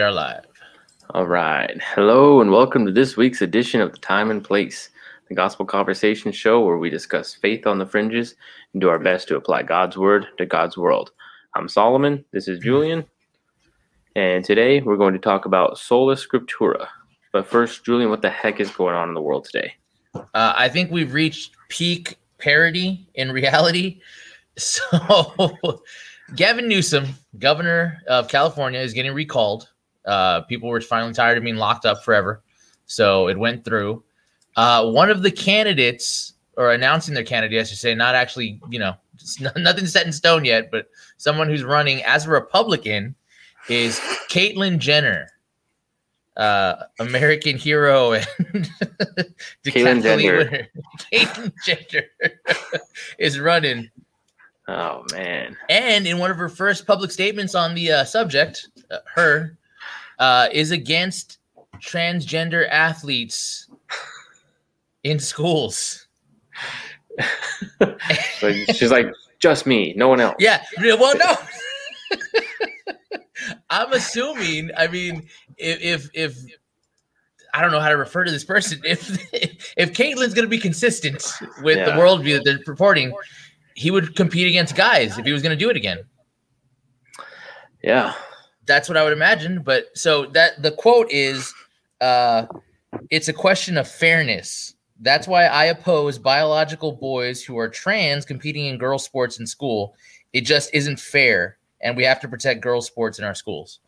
we are live. All right. Hello, and welcome to this week's edition of The Time and Place, the gospel conversation show where we discuss faith on the fringes and do our best to apply God's word to God's world. I'm Solomon. This is Julian. And today we're going to talk about sola scriptura. But first, Julian, what the heck is going on in the world today? Uh, I think we've reached peak parity in reality. So, Gavin Newsom, governor of California, is getting recalled. Uh, people were finally tired of being locked up forever. So it went through. Uh, one of the candidates, or announcing their candidate, I should say, not actually, you know, nothing set in stone yet, but someone who's running as a Republican is Caitlyn Jenner uh, American hero and Caitlyn Jenner. Caitlyn Jenner is running. Oh man! And in one of her first public statements on the uh, subject, uh, her uh, is against transgender athletes in schools. she's like, just me, no one else. Yeah. Well, no. I'm assuming. I mean, if if, if I don't know how to refer to this person. If if Caitlyn's going to be consistent with yeah. the worldview that they're purporting, he would compete against guys if he was going to do it again. Yeah, that's what I would imagine. But so that the quote is, uh, "It's a question of fairness." That's why I oppose biological boys who are trans competing in girl sports in school. It just isn't fair and we have to protect girls' sports in our schools.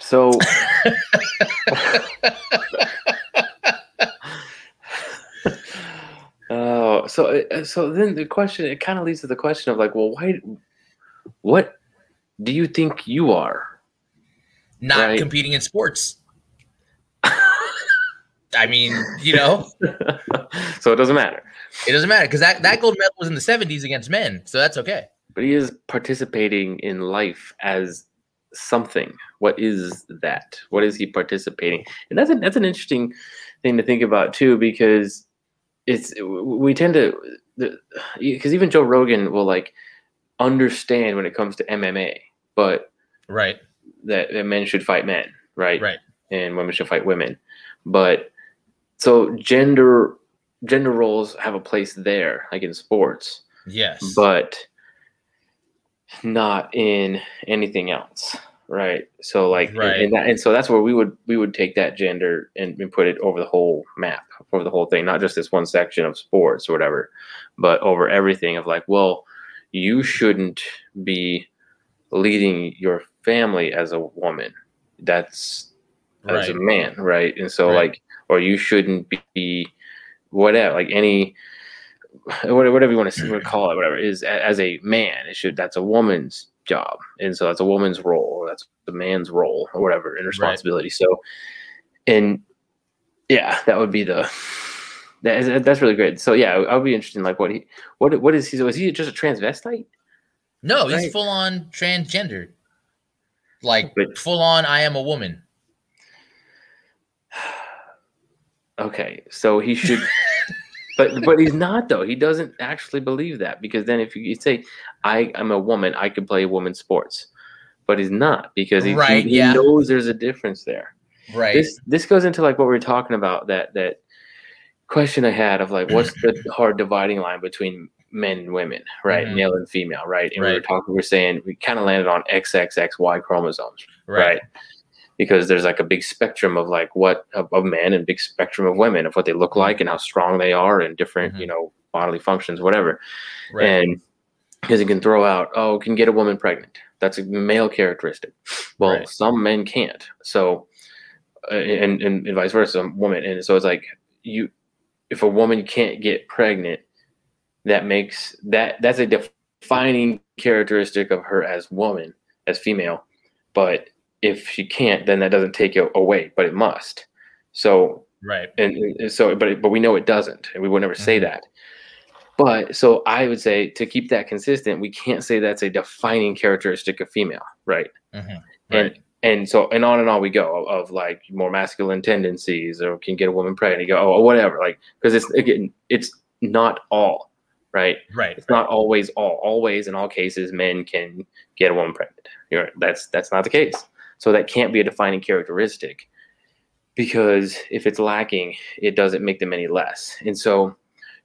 So, oh, so uh, so then the question it kind of leads to the question of like, well, why, what do you think you are? Not right? competing in sports. I mean, you know. so it doesn't matter. It doesn't matter because that, that gold medal was in the 70s against men, so that's okay. But he is participating in life as something. What is that? What is he participating? And that's a, that's an interesting thing to think about too, because it's we tend to because even Joe Rogan will like understand when it comes to MMA, but right that, that men should fight men, right? Right. And women should fight women, but so gender gender roles have a place there, like in sports. Yes. But not in anything else. Right. So like right. And, and, that, and so that's where we would we would take that gender and, and put it over the whole map, over the whole thing, not just this one section of sports or whatever, but over everything of like, well, you shouldn't be leading your family as a woman. That's as a man, right? And so right. like or you shouldn't be whatever, like any whatever you want to call it, whatever is as a man, it should that's a woman's job, and so that's a woman's role, or that's the man's role, or whatever, and responsibility. Right. So, and yeah, that would be the that that's really great. So yeah, I'll be interested in like what he what what is he? Was he just a transvestite? No, right? he's full on transgender, like but, full on. I am a woman. Okay, so he should, but but he's not though. He doesn't actually believe that because then if you say I am a woman, I can play women's sports, but he's not because he, right, he, he yeah. knows there's a difference there. Right. This this goes into like what we were talking about that that question I had of like what's the hard dividing line between men and women, right? Mm-hmm. Male and female, right? And right. we were talking, we are saying we kind of landed on XXXY chromosomes, right? right? because there's like a big spectrum of like what of, of men and big spectrum of women of what they look like and how strong they are and different mm-hmm. you know bodily functions whatever right. and because it can throw out oh can get a woman pregnant that's a male characteristic well right. some men can't so uh, and, and, and vice versa woman and so it's like you if a woman can't get pregnant that makes that that's a defining characteristic of her as woman as female but if she can't, then that doesn't take it away, but it must. So right, and, and so, but but we know it doesn't, and we would never mm-hmm. say that. But so I would say to keep that consistent, we can't say that's a defining characteristic of female, right? Mm-hmm. right. And and so and on and on we go of, of, like more masculine tendencies, or can get a woman pregnant. You go, oh, whatever, like because it's again, it's not all, right? Right. It's not always all always in all cases men can get a woman pregnant. You're, that's that's not the case. So that can't be a defining characteristic because if it's lacking, it doesn't make them any less. And so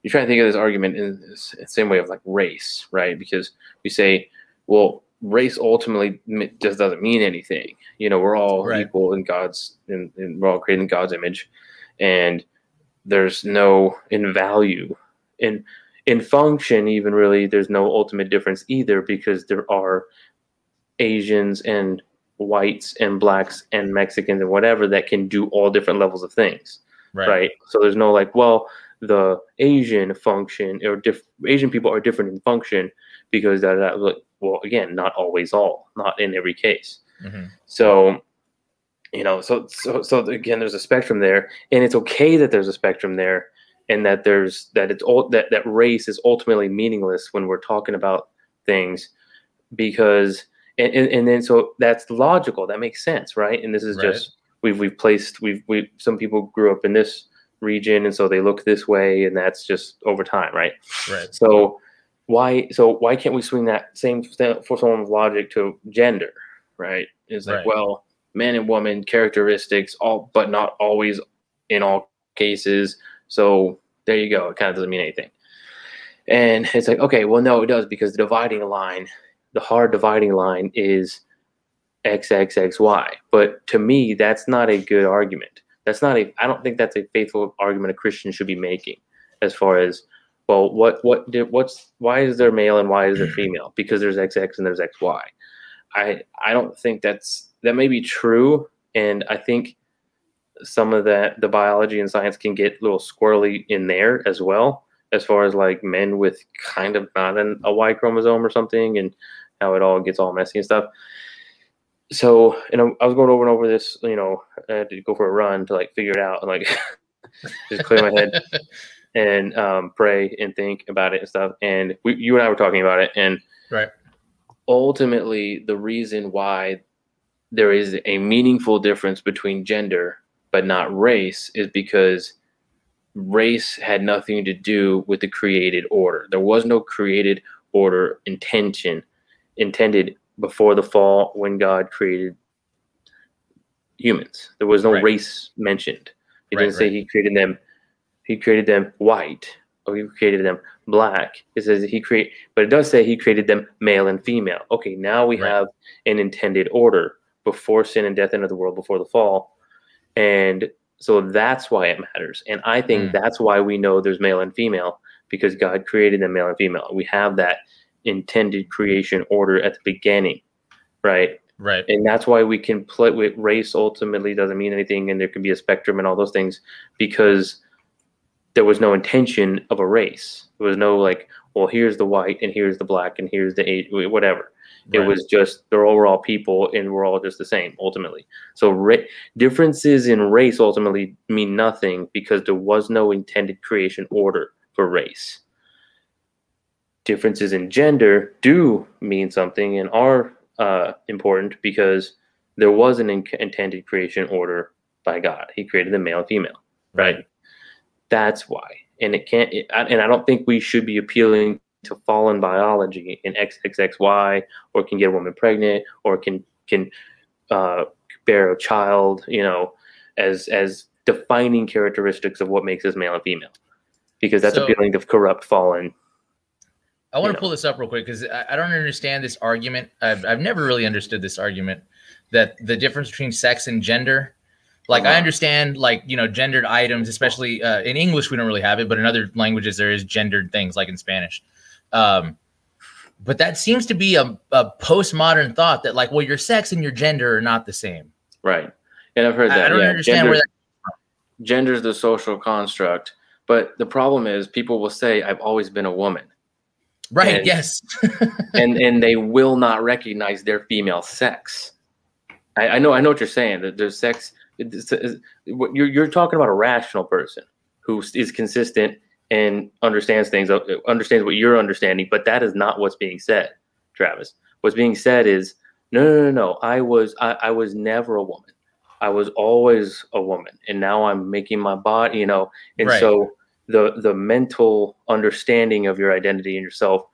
you're trying to think of this argument in the same way of like race, right? Because we say, well, race ultimately just doesn't mean anything. You know, we're all Right. equal in God's, and we're all created in God's image, and there's no in value in in function even really there's no ultimate difference either because there are asians and whites and blacks and mexicans and whatever that can do all different levels of things Right. right, so there's no like well the asian function or diff- asian people are different in function because that, that look- well again not always all not in every case Mhm. so, you know, so so so again, there's a spectrum there, and it's okay that there's a spectrum there, and that there's that it's all that that race is ultimately meaningless when we're talking about things, because and and, and then so that's logical. That makes sense, right? And this is Right. just we've we've placed we've we some people grew up in this region, and so they look this way, and that's just over time, right? Right. So why so why can't we swing that same form of logic to gender, right? It's like Right. well, man and woman characteristics, all but not always in all cases. So there you go. It kind of doesn't mean anything. And it's like okay, well no, it does because the dividing line, the hard dividing line is XXXY. But to me, that's not a good argument. That's not a. I don't think that's a faithful argument a Christian should be making as far as well what what did what's why is there male and why is there female? Because there's xx and there's xy i i don't think that's that may be true and i think some of that the biology and science can get a little squirrely in there as well as far as like men with kind of not an, a y chromosome or something and how it all gets all messy and stuff. So and I- i was going over and over this you know i had to go for a run to like figure it out and like just clear my head and um, pray and think about it and stuff. And we, you and I were talking about it, and Right. ultimately, the reason why there is a meaningful difference between gender but not race is because race had nothing to do with the created order. There was no created order intention intended before the fall when God created humans. There was no Right. race mentioned. He Right, didn't say he created them he created them white or he created them black. It says he create but it does say he created them male and female. Okay, now we Right. have an intended order before sin and death entered the world before the fall. And so that's why it matters. And I think Mm. that's why we know there's male and female because God created them male and female. We have that intended creation order at the beginning, right? Right. And that's why we can play with race ultimately doesn't mean anything and there can be a spectrum and all those things because there was no intention of a race. There was no like, well, here's the white and here's the black and here's the whatever. It was just they're all we're all people and we're all just the same ultimately. So ra- differences in race ultimately mean nothing because there was no intended creation order for race. Differences in gender do mean something and are uh, important because there was an in- intended creation order by God. He created the male and female right? That's why, and it can't. It, I- and I don't think we should be appealing to fallen biology in XXXY, or can get a woman pregnant, or can can uh, bear a child. You know, as as defining characteristics of what makes us male and female, because that's So- appealing to corrupt fallen. I want to know. pull this up real quick because I, I don't understand this argument. I've, I've never really understood this argument that the difference between sex and gender. Like I Uh-huh. understand, like you know, gendered items, especially uh, in English, we don't really have it, but in other languages, there is gendered things, like in Spanish. Um, but that seems to be a, a postmodern thought that, like, well, your sex and your gender are not the same. Right, and I've heard that. I don't yeah, understand gender- where that. gender's the social construct, but the problem is people will say, "I've always been a woman." Right? and- yes. and and they will not recognize their female sex. I, I know I know what you're saying. That there's sex. It's, it's, what you're you're talking about a rational person who is consistent and understands things, uh, understands what you're understanding. But that is not what's being said, Travis. What's being said is no, no, no, no. I was I, I was never a woman. I was always a woman, and now I'm making my body. You know, and Right. so the the mental understanding of your identity and yourself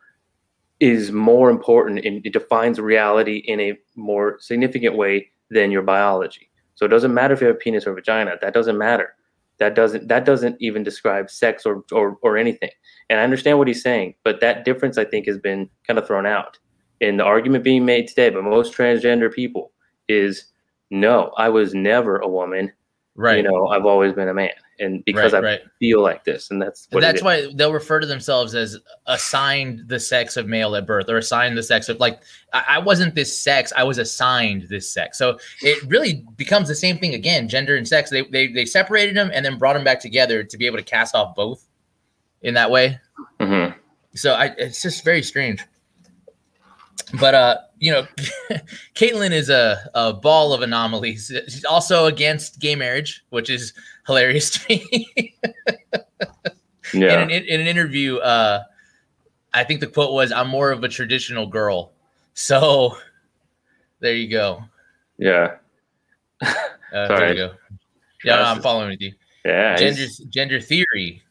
is more important and it defines reality in a more significant way than your biology. So it doesn't matter if you have a penis or vagina. That doesn't matter. That doesn't that doesn't even describe sex or, or or anything. And I understand what he's saying, but that difference I think has been kind of thrown out. In the argument being made today by most transgender people is no, I was never a woman. Right. You know, I've always been a man. And because Right, I right. feel like this. And that's what That's why they'll refer to themselves as assigned the sex of male at birth or assigned the sex of like I, I wasn't this sex, I was assigned this sex. So it really becomes the same thing again, gender and sex. They they they separated them and then brought them back together to be able to cast off both in that way. Mhm. So I it's just very strange. But uh, you know, Caitlyn is a, a ball of anomalies. She's also against gay marriage, which is hilarious to me. Yeah. in, an, in an interview, uh, I think the quote was, "I'm more of a traditional girl." So there you go. yeah. Uh, there you go. Yeah, no, I'm following with you. Yeah. Gender gender theory.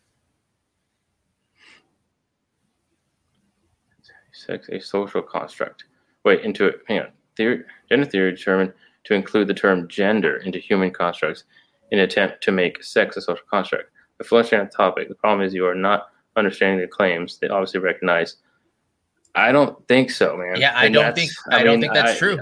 Sex a social construct. Wait, into it. Hang on. Theory, gender theory determined to include the term gender into human constructs in an attempt to make sex a social construct. By fleshing out the topic, the problem is you are not understanding the claims they obviously recognize. I don't think so, man. Yeah, I And don't think I, don't mean, think that's I- true.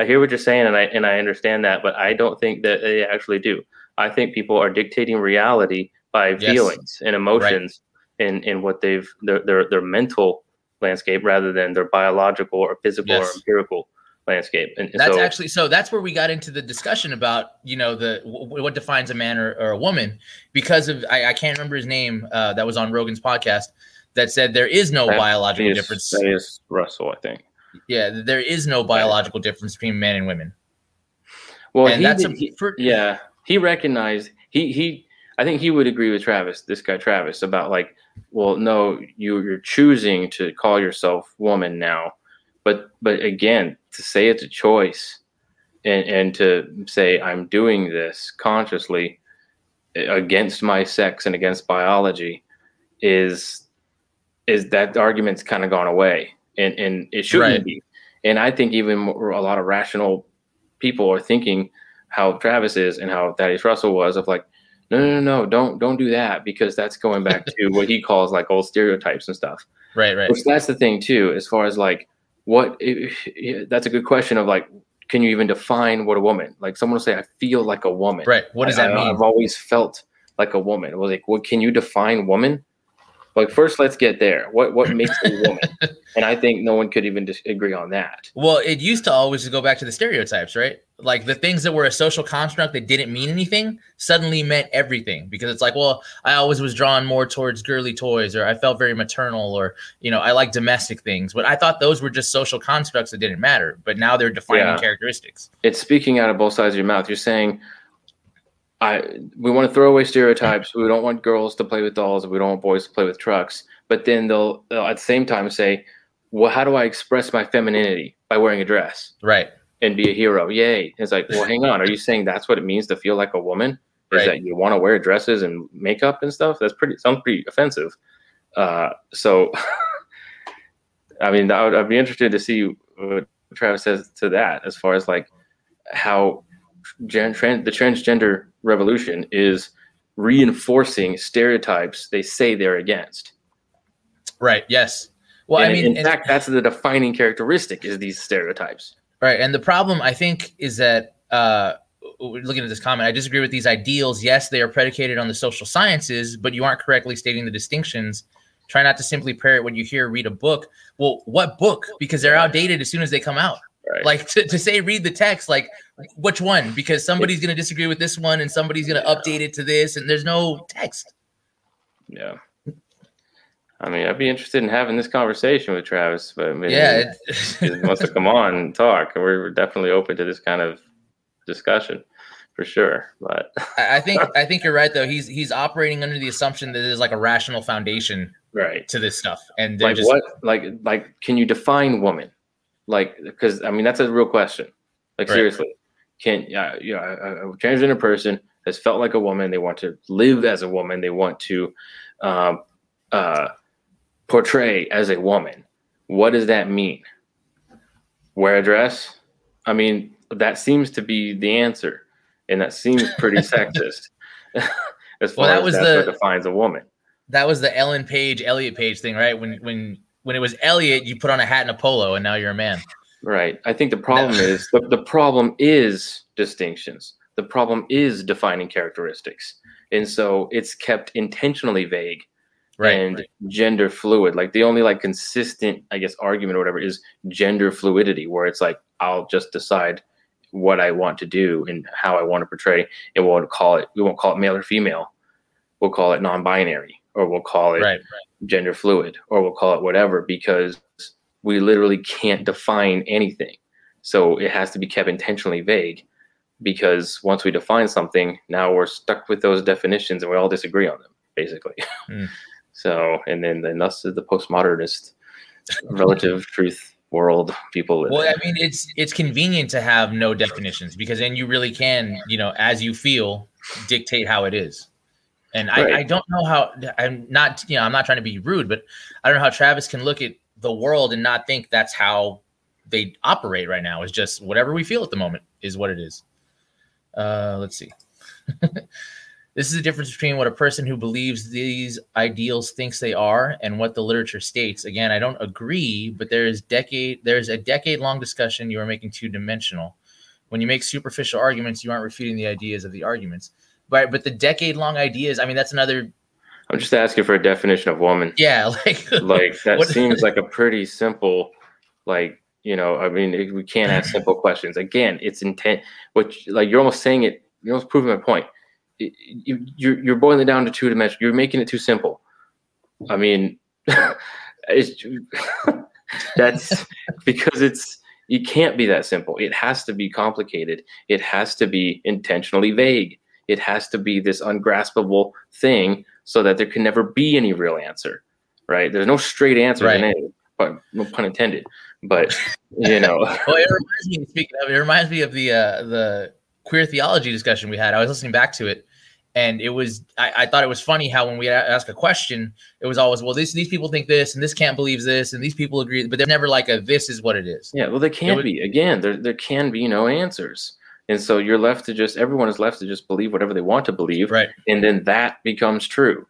I hear what you're saying, and I and I understand that, but I don't think that they actually do. I think people are dictating reality by Yes. feelings and emotions in in what they've their their their mental landscape rather than their biological or physical Yes. or empirical landscape. And, and That's so, actually so. That's where we got into the discussion about you know the w- what defines a man or, or a woman because of I, I can't remember his name uh, that was on Rogan's podcast that said there is no biological is, difference. that is Russell, I think. Yeah, there is no biological difference between men and women, Well, and that's did- a he- for, yeah, he recognized he he. I think he would agree with Travis, this guy Travis, about like, well, no, you you're choosing to call yourself woman now, but but again, to say it's a choice, and and to say I'm doing this consciously against my sex and against biology, is is that argument's kind of gone away, and and it shouldn't Right. be, and I think even more, a lot of rational people are thinking how Travis is and how Thaddeus Russell was of like, no, no, no, no, don't don't do that because that's going back to what he calls like old stereotypes and stuff. right, right, Which that's the thing too, as far as like what that's a good question of like, can you even define what a woman? Like someone will say, I feel like a woman. right. What does that I, mean? I've always felt like a woman. It was like, what can you define woman? Like first, let's get there. What what makes a woman? and I think no one could even disagree on that. Well, it used to always go back to the stereotypes, right? Like the things that were a social construct that didn't mean anything suddenly meant everything because it's like, well, I always was drawn more towards girly toys or I felt very maternal or, you know, I like domestic things. But I thought those were just social constructs that didn't matter. But now they're defining Yeah. characteristics. it's speaking out of both sides of your mouth. You're saying, I we want to throw away stereotypes. We don't want girls to play with dolls. We don't want boys to play with trucks. But then they'll, they'll at the same time say, well, how do I express my femininity by wearing a dress Right. and be a hero? Yay! It's like, well, hang on. Are you saying that's what it means to feel like a woman? Is Right. that you want to wear dresses and makeup and stuff? That's pretty sounds pretty offensive. Uh, so, I mean, I would, I'd be interested to see what Travis says to that, as far as like how gen, tran the transgender revolution is reinforcing stereotypes they say they're against. Right. Yes. Well, And I mean, in fact, that's the defining characteristic is these stereotypes. Right. And the problem, I think, is that uh, looking at this comment, I disagree with these ideals. Yes, they are predicated on the social sciences, but you aren't correctly stating the distinctions. Try not to simply parrot what you hear, read a book. Well, what book? Because they're outdated as soon as they come out. Right. Like to, to say read the text, like which one? Because somebody's going to disagree with this one and somebody's going to update it to this, and there's no text. yeah. I mean, I'd be interested in having this conversation with Travis, but I mean, Yeah. he wants to come on and talk. We're we're definitely open to this kind of discussion for sure. But I I think I think you're right though. He's he's operating under the assumption that there's like a rational foundation right. to this stuff, and like just what like like can you define woman like because i mean that's a real question like Right. seriously can yeah you know a, a transgender person has felt like a woman. They want to live as a woman. They want to um, uh, portray as a woman. What does that mean? Wear a dress? I mean, that seems to be the answer, and that seems pretty sexist. as far Well, that as was the- what defines a woman. That was the Ellen Page, Elliot Page thing, right? When when when it was Elliot, you put on a hat and a polo, and now you're a man. Right. I think the problem is the, the problem is distinctions. The problem is defining characteristics. And so it's kept intentionally vague Right. and gender fluid. Like the only like consistent, I guess, argument or whatever is gender fluidity, where it's like I'll just decide what I want to do and how I want to portray. And we'll call it we won't call it male or female. We'll call it non-binary, or we'll call it right. gender fluid or we'll call it whatever because we literally can't define anything. So it has to be kept intentionally vague because once we define something, now we're stuck with those definitions and we all disagree on them, basically. Hmm. So, and then, then thus is the postmodernist relative truth world people live Well. I mean, it's it's convenient to have no definitions because then you really can, you know, as you feel, dictate how it is. And I, Right. I don't know how I'm not, you know, I'm not trying to be rude, but I don't know how Travis can look at the world and not think that's how they operate right now. Is just whatever we feel at the moment is what it is. Uh, let's see. this is the difference between what a person who believes these ideals thinks they are and what the literature states. Again, I don't agree, but there is decade there's a decade long discussion you are making two dimensional. When you make superficial arguments, you aren't refuting the ideas of the arguments. But but the decade long ideas, I mean, that's another I'm just asking for a definition of woman. yeah, like like that What- seems like a pretty simple like you know i mean it- we can't ask simple questions. Again it's intent which like you're almost saying it you're almost proving my point. It- you, you're, you're boiling it down to two dimensions. You're making it too simple. I mean it's that's because it's it can't be that simple. It has to be complicated. It has to be intentionally vague it has to be this ungraspable thing so that there can never be any real answer right? There's no straight answers in it, but no pun intended. But you know, well, it reminds me. Speaking of, it reminds me of the uh, the queer theology discussion we had. I was listening back to it, and it was I, I thought it was funny how when we ask a question, it was always well, these these people think this, and this can't believe this, and these people agree, but they're never like a this is what it is. yeah, well, there can't be. Again, there there can be no answers, and so you're left to just everyone is left to just believe whatever they want to believe, Right. and then that becomes true.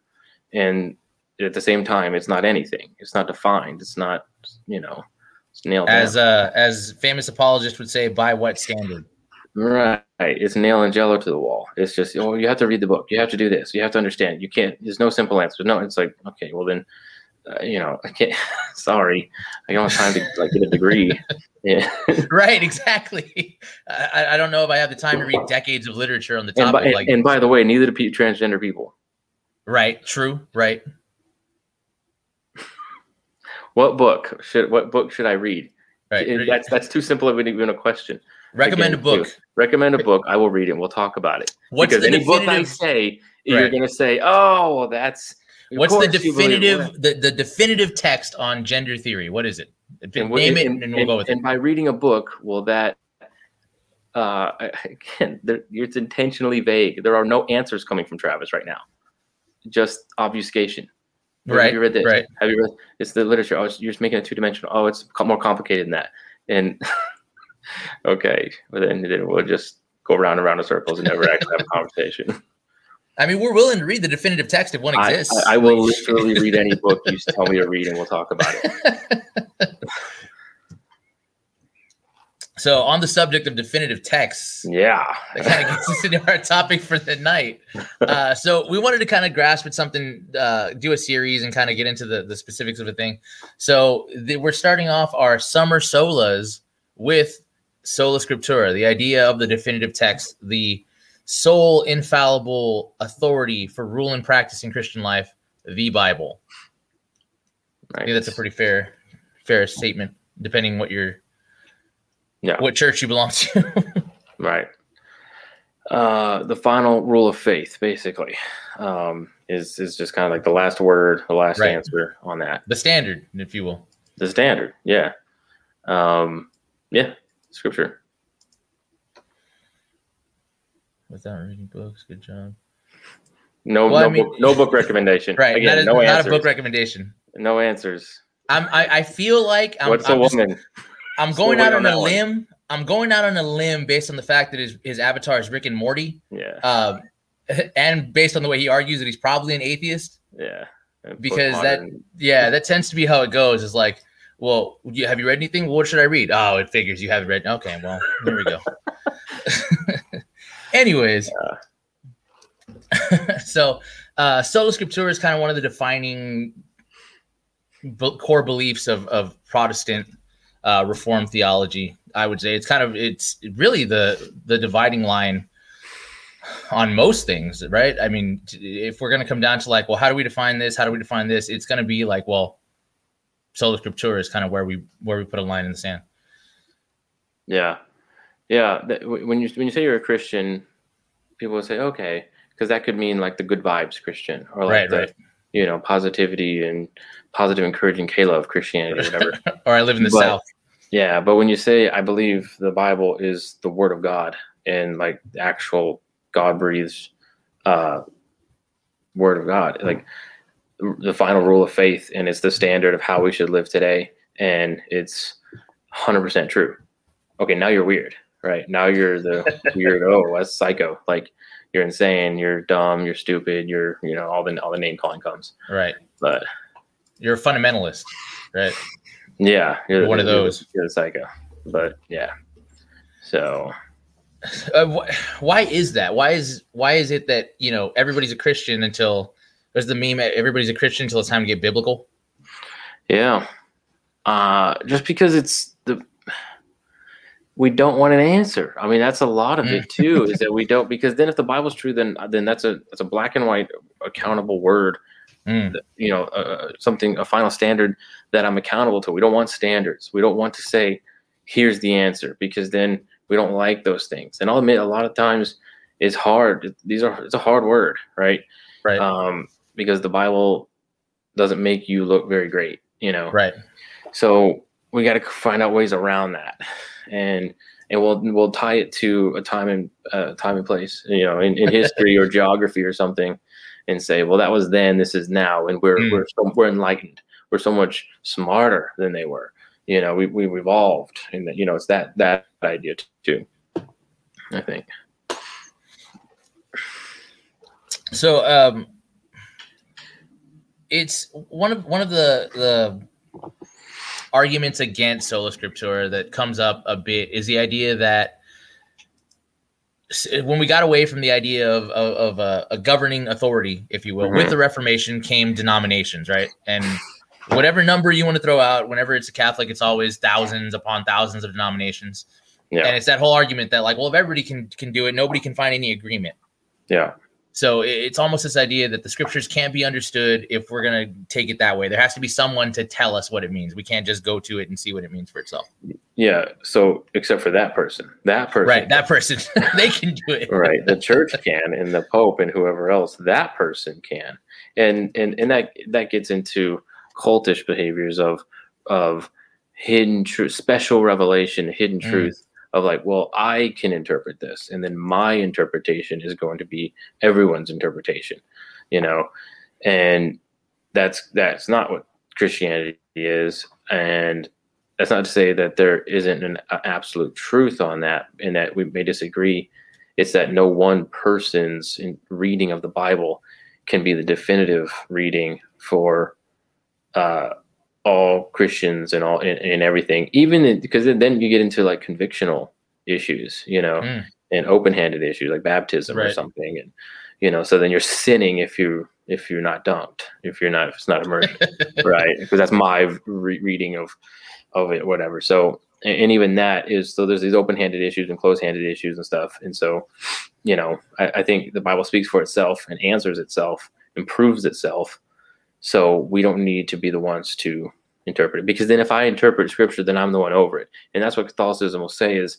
And at the same time, it's not anything. It's not defined. It's not you know, it's nailed As down. uh as famous apologist would say, by what standard? Right. It's nail and jello to the wall. It's just, oh, you have to read the book. You have to do this. You have to understand. You can't, there's no simple answer. No, it's like, okay, well then, uh, you know, I can't, sorry. I don't have time to like get a degree. yeah. right. Exactly. I, I- don't know if I have the time to read decades of literature on the And by, like, and by the way, neither do pe- transgender people. right. True. Right. What book should, what book should I read? Right. That's, that's too simple of an- even a question. Recommend a book. Recommend a book. I will read it. and We'll talk about it. What's because the any book I definitive? say, you're going to say, oh, well, that's, What's the course you believe definitive the, the definitive text on gender theory? What is it? and Name what- it and, and, we'll go with and it. by reading a book, well, that uh, again, there, it's intentionally vague. There are no answers coming from Travis right now, just obfuscation. Right. Have you read this? Right. Have you read? It's the literature. Oh, it's, you're just making it two dimensional. Oh, it's more complicated than that. And okay, well, then, then we'll just go round and round in circles and never actually have a conversation. I mean, we're willing to read the definitive text if one exists. I, I will literally read any book you tell me to read, and we'll talk about it. so, on the subject of definitive texts, Yeah. that kind of gets us into our topic for the night. Uh, so we wanted to kind of grasp at something, uh, do a series, and kind of get into the, the specifics of a thing. So the, we're starting off our summer solas with sola scriptura, the idea of the definitive text, the sole infallible authority for rule and practice in Christian life, the Bible. I think that's a pretty fair, fair statement, depending what your Yeah. what church you belong to. Right. Uh, the final rule of faith, basically, um, is is just kind of like the last word, the last Right. answer on that. the standard, if you will. The standard, yeah, um, yeah, scripture. Without reading books. Good job. No, Well, I no, mean- book, no book recommendation. Right. Again, that is no not answers. a book recommendation. no answers. I'm, I, I feel like I'm, What's I'm, a just- I'm going out on on a that one. limb. I'm going out on a limb based on the fact that his, his avatar is Rick and Morty, Yeah, um, and based on the way he argues that he's probably an atheist. yeah. And Because that- Yeah, that tends to be how it goes. Is like, well, you, have you read anything? What should I read? Oh, it figures you haven't read. Okay, well, here we go. Anyways, so uh, sola scriptura is kind of one of the defining b- core beliefs of, of Protestant uh, Reformed theology. I would say it's kind of it's really the the dividing line on most things, right? I mean, t- if we're going to come down to like, well, how do we define this? How do we define this? It's going to be like, well, sola scriptura is kind of where we where we put a line in the sand. Yeah, yeah. th- w- When you when you say you're a Christian, people will say okay, because that could mean like the good vibes Christian, or like Right, the right. you know positivity and positive, encouraging Kayla of Christianity, or whatever. Or I live in the But- South. yeah, but when you say I believe the Bible is the Word of God and like the actual God breathes uh, Word of God, like the final rule of faith, and it's the standard of how we should live today, and it's hundred percent true. Okay, now you're weird, right? Now you're the weird. Oh, that's psycho. Like you're insane. You're dumb. You're stupid. You're you know all the all the name calling comes. Right. But You're a fundamentalist, right? yeah, you're One of you're those. You're the psycho. But yeah, so uh, wh- why is that? Why is why is it that you know everybody's a Christian until there's the meme everybody's a Christian until it's time to get biblical? Yeah. Uh just because it's we don't want an answer. I mean, that's a lot of it too, is that we don't because then if the Bible's true, then then that's a that's a black and white accountable word, Mm, you know, uh, something a final standard that I'm accountable to. We don't want standards. We don't want to say here's the answer because then we don't like those things. And I'll admit a lot of times it's hard. These are it's a hard word, right? right. Um because the Bible doesn't make you look very great, you know. right. So we got to find out ways around that, and and we'll we'll tie it to a time and uh, time and place, you know, in, in history or geography or something, and say, well, that was then, this is now, and we're Mm. we're so, we're enlightened, we're so much smarter than they were, you know, we we've evolved, and that you know, it's that that idea too. I think. So um it's one of one of the the arguments against sola scriptura that comes up a bit is the idea that when we got away from the idea of of, of a, a governing authority, if you will, with Mhm. the Reformation came denominations, right? And whatever number you want to throw out, whenever it's a Catholic, it's always thousands upon thousands of denominations. Yeah. And it's that whole argument that like, well, if everybody can can do it, nobody can find any agreement. Yeah. So it's almost this idea that the scriptures can't be understood if we're going to take it that way. There has to be someone to tell us what it means. We can't just go to it and see what it means for itself. Yeah. So except for that person, that person, Right. That person, they can do it. right the church can and the pope and whoever else that person can and and and that that gets into cultish behaviors of of hidden truth special revelation hidden Mm. truth of like well i can interpret this and then my interpretation is going to be everyone's interpretation you know? And that's that's not what christianity is and that's not to say that there isn't an absolute truth on that and that we may disagree. It's that no one person's in reading of the bible can be the definitive reading for uh, all christians and all and, and everything even in, because then- you get into like convictional issues you know Mm. and open-handed issues like baptism or something and you know so then you're sinning if you if you're not dunked if you're not if it's not immersion right? Because that's my re- reading of of it whatever. So and, and even that is so there's these open-handed issues and closed-handed issues and stuff and so you know I, I think the bible speaks for itself and answers itself improves itself so we don't need to be the ones to interpret it because then if i interpret scripture then i'm the one over it and that's what catholicism will say is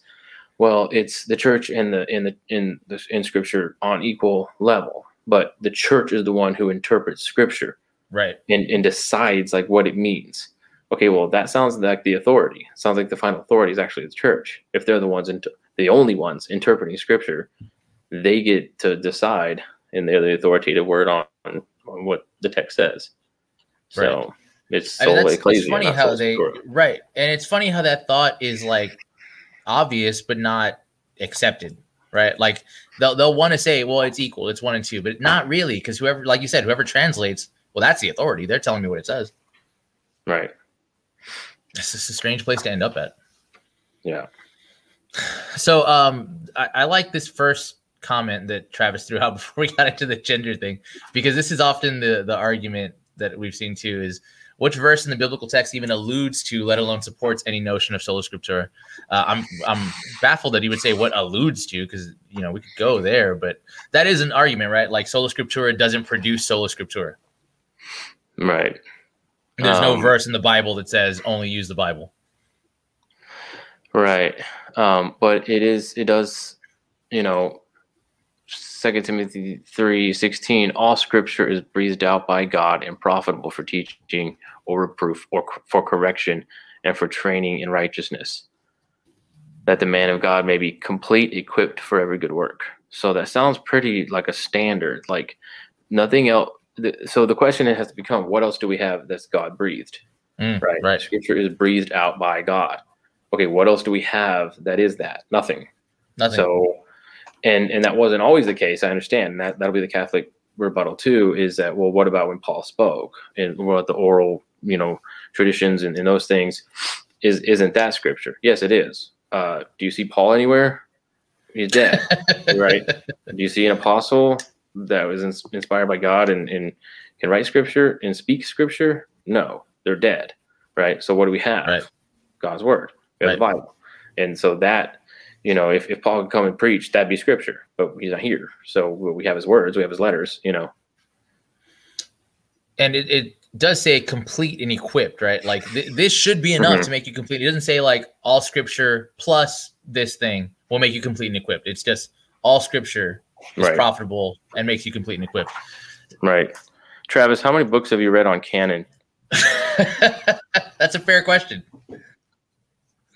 well it's the church and the in the in the in scripture on equal level but the church is the one who interprets scripture Right. and, and decides like what it means. Okay, well that sounds like the authority. sounds like the final authority is actually the church. If they're the ones, inter- the only ones interpreting scripture, they get to decide, and they're the authoritative word on, on what the text says. So Right. it's I mean, that's, it's funny how they right, and it's funny how that thought is like obvious but not accepted. Right, like they'll they'll want to say, well, it's equal, it's one and two, but not really, because whoever, like you said, whoever translates, well, that's the authority. They're telling me what it says. right. It's just a strange place to end up at. Yeah. So um I, I like this first comment that Travis threw out before we got into the gender thing, because this is often the the argument that we've seen too is which verse in the biblical text even alludes to, let alone supports any notion of sola scriptura. Uh, I'm I'm baffled that he would say what alludes to, because you know we could go there, but that is an argument, right? Like sola scriptura doesn't produce sola scriptura. Right. There's no Um, verse in the Bible that says only use the Bible. Right. Um, but it is it does, you know, Second Timothy three sixteen, all scripture is breathed out by God and profitable for teaching or reproof or for correction and for training in righteousness. That the man of God may be complete, equipped for every good work. So that sounds pretty like a standard, like nothing else. So the question has to become, what else do we have that's God breathed? Mm, right? right. Scripture is breathed out by God. Okay, what else do we have that is that? Nothing. Nothing. So, and and that wasn't always the case. I understand and that that'll be the Catholic rebuttal too. Is that well? What about when Paul spoke and what the oral, you know, traditions and, and those things? Is isn't that Scripture? Yes, it is. Uh, do you see Paul anywhere? He's dead, right? Do you see an apostle that was ins- inspired by God and, and can write Scripture and speak Scripture? No, they're dead, right? So what do we have? Right. God's Word. We have the Bible, and so that you know, if, if Paul could come and preach, that'd be Scripture. But he's not here, so we have his words, we have his letters. You know, and it, it does say complete and equipped, right? Like th- this should be enough Mhm. to make you complete. It doesn't say like all scripture plus this thing will make you complete and equipped. It's just all scripture is Right. profitable and makes you complete and equipped. right? Travis, how many books have you read on canon? That's a fair question.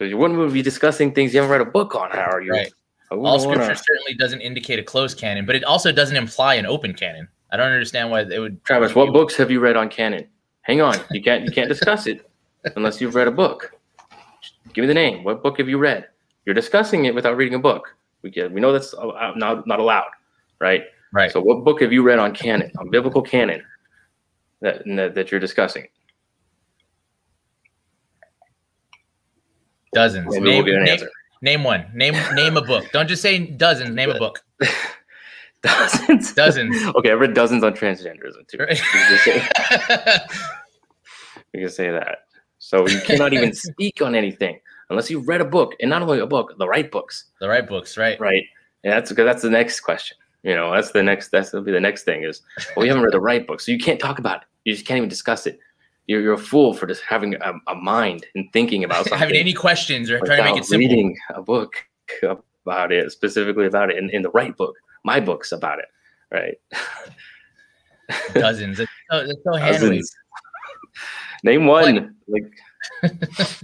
Because you wouldn't be discussing things you haven't read a book on. How are you? Right. All wanna- scripture certainly doesn't indicate a closed canon, but it also doesn't imply an open canon. I don't understand why they would. Travis, what books have you read on canon? Hang on, you can't you can't discuss it unless you've read a book. Give me the name. What book have you read? You're discussing it without reading a book. We get, we know that's uh, not not allowed, right? Right. So, what book have you read on canon, on biblical canon, that that, that you're discussing? Dozens. Maybe we'll Name, get an name, answer. name one. Name name a book. Don't just say dozens. Name a book. Dozens. Dozens. okay, I've read dozens on transgenderism too. Right. We can say- we that. So you cannot even speak on anything unless you read a book, and not only a book, the right books. the right books, right? right? And that's because that's the next question. You know, that's the next. That's gonna be the next thing is, well, you haven't read the right book, so you can't talk about it. You just can't even discuss it. You're, you're a fool for just having a, a mind and thinking about something. Having any questions or trying to make it simple. reading a book about it, specifically about it in, in the right book. My book's about it, right? Dozens. It's so, it's so. Dozens. Name one. Like,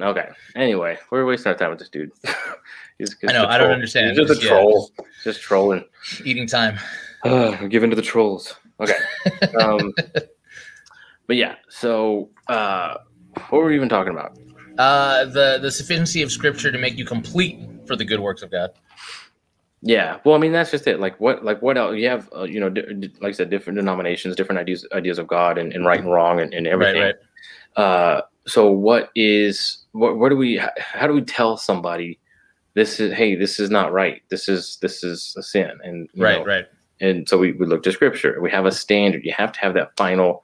okay. Anyway, we're wasting our time with this dude. He's just I know, I don't understand. He's just a Yeah. troll. Just trolling. Eating time. Uh, we're giving to the trolls. Okay. Um, but yeah, so uh, what were we even talking about? Uh, the the sufficiency of scripture to make you complete for the good works of God. Yeah, well, I mean that's just it. Like what, like what else? You have, uh, you know, di- di- like I said, different denominations, different ideas, ideas of God and, and right and wrong and, and everything. Right, right. Uh, so what is what? What do we? How do we tell somebody this is? Hey, this is not right. This is this is a sin. And Right, know, right. and so we, we look to scripture we have a standard you have to have that final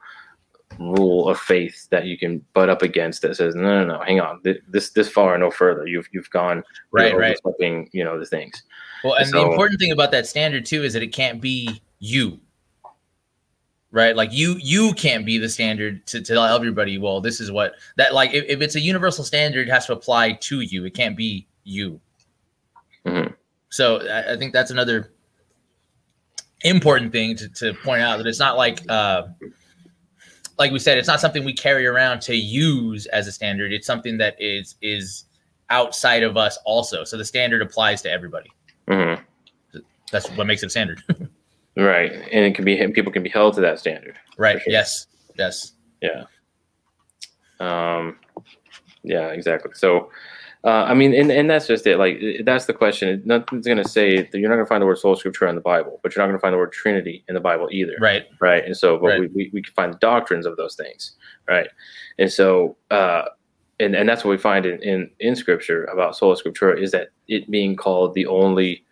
rule of faith that you can butt up against that says no no no hang on this this far no further you've you've gone Right, right. overstepping, you know the things Well, and the important thing about that standard too is that it can't be you. Right? Like you you can't be the standard to, to tell everybody, well, this is what that like if, if it's a universal standard, it has to apply to you. It can't be you. Mhm. So I, I think that's another important thing to, to point out that it's not like uh like we said, it's not something we carry around to use as a standard. It's something that is is outside of us also. So the standard applies to everybody. Mhm. That's what makes it a standard. right, and it can be people can be held to that standard. right. sure. Yes. Yes. Yeah. Um, yeah, exactly. So, uh, I mean, and, and that's just it. Like, that's the question. Nothing's going to say that you're not going to find the word sola scriptura in the Bible, but you're not going to find the word Trinity in the Bible either. Right. Right. And so, but Right. we, we, we can find the doctrines of those things. Right. And so, uh, and, and that's what we find in, in, in scripture about sola scriptura is that it being called the only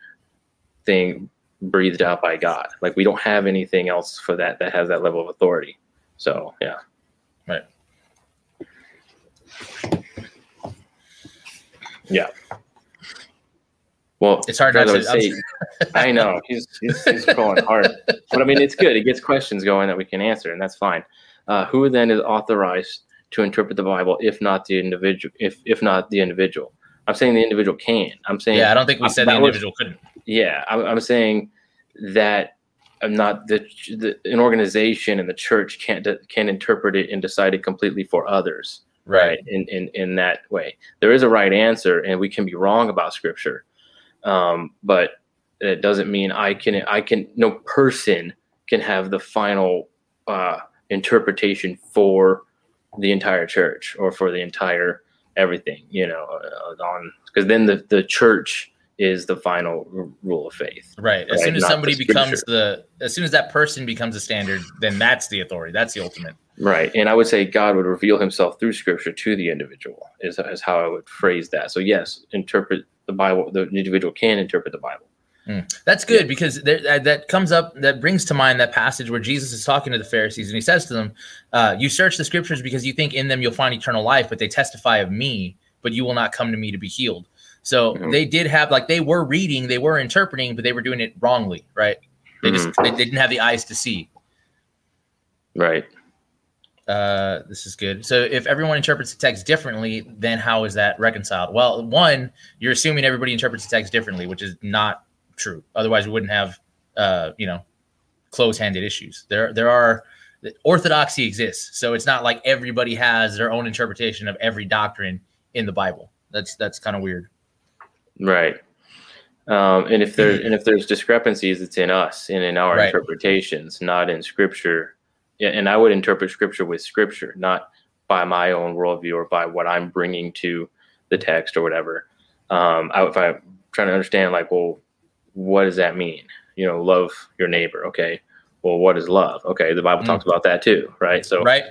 thing breathed out by God. Like we don't have anything else for that that has that level of authority. So yeah. Right. Yeah. Well, It's hard not to. say, I know he's he's, he's going hard, but I mean it's good. It gets questions going that we can answer, and that's fine. Uh, who then is authorized to interpret the Bible if not the individual? If if not the individual, I'm saying the individual can. I'm saying yeah, I don't think we said the that was- individual couldn't. yeah, I'm, I'm saying that I'm not the, the an organization and the church can't can interpret it and decide it completely for others Right. in, in in that way. There is a right answer, and we can be wrong about scripture, um, but it doesn't mean I can I can no person can have the final uh, interpretation for the entire church or for the entire everything. You know, uh, on because then the the church is the final r- rule of faith. Right. As Right, soon as not the somebody becomes the, as soon as that person becomes a standard, then that's the authority. That's the ultimate. Right. And I would say God would reveal himself through scripture to the individual, is, is how I would phrase that. So, yes, interpret the Bible. The individual can interpret the Bible. That's good because there, that, that comes up, that brings to mind that passage where Jesus is talking to the Pharisees and he says to them, uh, You search the scriptures because you think in them you'll find eternal life, but they testify of me, but you will not come to me to be healed. So Mhm. they did have, like, they were reading, they were interpreting, but they were doing it wrongly, right? They just, they, they didn't have the eyes to see. Right. Uh, this is good. So if everyone interprets the text differently, then how is that reconciled? Well, one, you're assuming everybody interprets the text differently, which is not true. Otherwise, we wouldn't have, uh, you know, close-handed issues. There, there are orthodoxy exists, so it's not like everybody has their own interpretation of every doctrine in the Bible. That's that's kind of weird. Right. Um, and if there and if there's discrepancies, it's in us and in our Right. interpretations, not in Scripture. And I would interpret Scripture with Scripture, not by my own worldview or by what I'm bringing to the text or whatever. Um, I, if I'm trying to understand, like, well, what does that mean? You know, love your neighbor. Okay. Well, what is love? Okay, the Bible Mm. talks about that too, right? So, Right?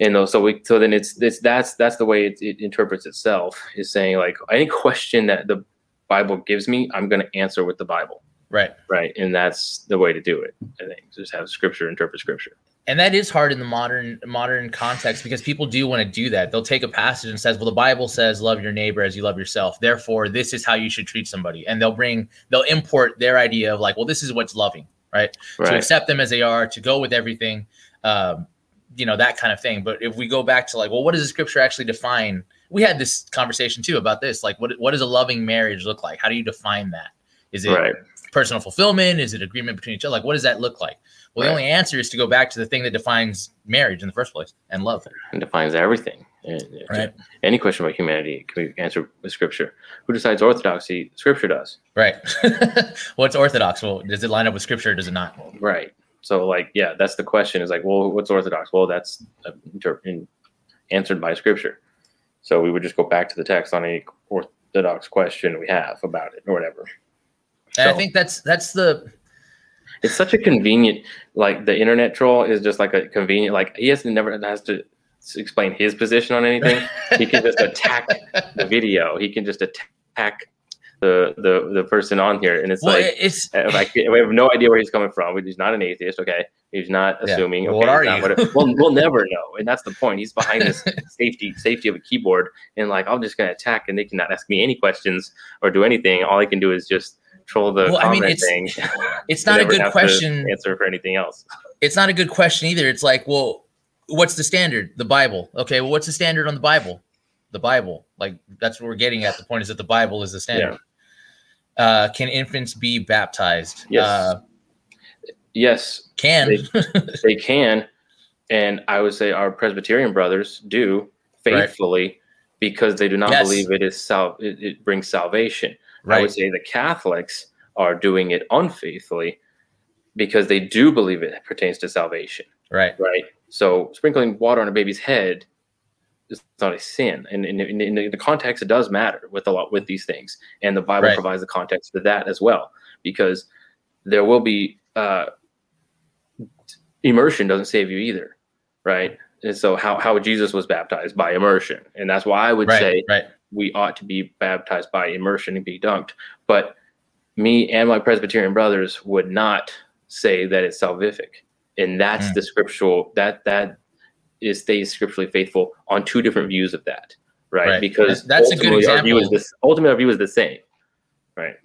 and so we so then it's it's that's that's the way it, it interprets itself is saying like any question that the bible gives me i'm going to answer with the bible. Right. right and that's the way to do it i think just have scripture interpret scripture. And that is hard in the modern modern context because people do want to do that. They'll take a passage and says well the bible says love your neighbor as you love yourself. Therefore this is how you should treat somebody. And they'll bring they'll import their idea of like well this is what's loving right, to accept them as they are to go with everything um, you know that kind of thing. But if we go back to like well what does the scripture actually define we had this conversation too about this like what, what does a loving marriage look like how do you define that is it right personal fulfillment? Is it agreement between each other? Like, what does that look like? Well, the only answer is to go back to the thing that defines marriage in the first place and love. and defines everything Right. any question about humanity can be answered with scripture who decides orthodoxy scripture does Right. What's orthodox? Well, does it line up with scripture or does it not? right so like yeah that's the question is like well what's orthodox well that's uh, inter- in, answered by scripture so we would just go back to the text on any orthodox question we have about it or whatever And I think that's that's the it's such a convenient like the internet troll is just like a convenient like he has to never has to explain his position on anything he can just attack the video he can just attack the the the person on here and it's well, like it's if I, we have no idea where he's coming from. He's not an atheist, okay? He's not Yeah. assuming. Well, okay, what are you? whatever- we'll, we'll never know, and that's the point. He's behind this safety safety of a keyboard, and like I'm just gonna attack, and they cannot ask me any questions or do anything. All I can do is just troll the Well, I mean, it's thing. it's not a good question. Answer for anything else. It's not a good question either. It's like, well, what's the standard? The Bible. Okay, well, what's the standard on the Bible? The Bible. Like that's what we're getting at. The point is that the Bible is the standard. Uh, can infants be baptized? Yes. Uh, Yes, can. They- they can, and I would say our Presbyterian brothers do Right. faithfully because they do not Yes. believe it is sal- it, it brings salvation. I right. would say the Catholics are doing it unfaithfully because they do believe it pertains to salvation. Right. Right. So sprinkling water on a baby's head is not a sin, and in, in, in the context, it does matter with a lot with these things, and the Bible Right. provides the context for that as well, because there will be uh, immersion doesn't save you either, right? And so how how Jesus was baptized by immersion, and that's why I would Right. say right. we ought to be baptized by immersion and be dunked. But me and my Presbyterian brothers would not say that it's salvific, and that's Mm. the scriptural that that is stays scripturally faithful on two different views of that, right? Right. Because That's a good ultimately our view is example. this. Ultimately, our view is the same, right?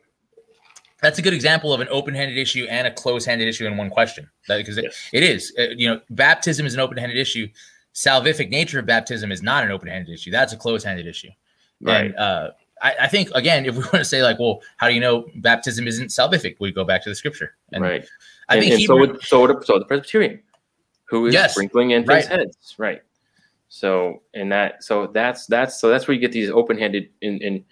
That's a good example of an open-handed issue and a closed-handed issue in one question. That because it, it is, Uh, you know, baptism is an open-handed issue. Salvific nature of baptism is not an open-handed issue. That's a closed-handed issue. Right. And uh, I, I think again, if we want to say like, well, how do you know baptism isn't salvific? We go back to the scripture. And right. I and, think and he so would so would so the Presbyterian, who is Yes. sprinkling infants' Right. heads, right? So and that so that's that's so that's where you get these open-handed in in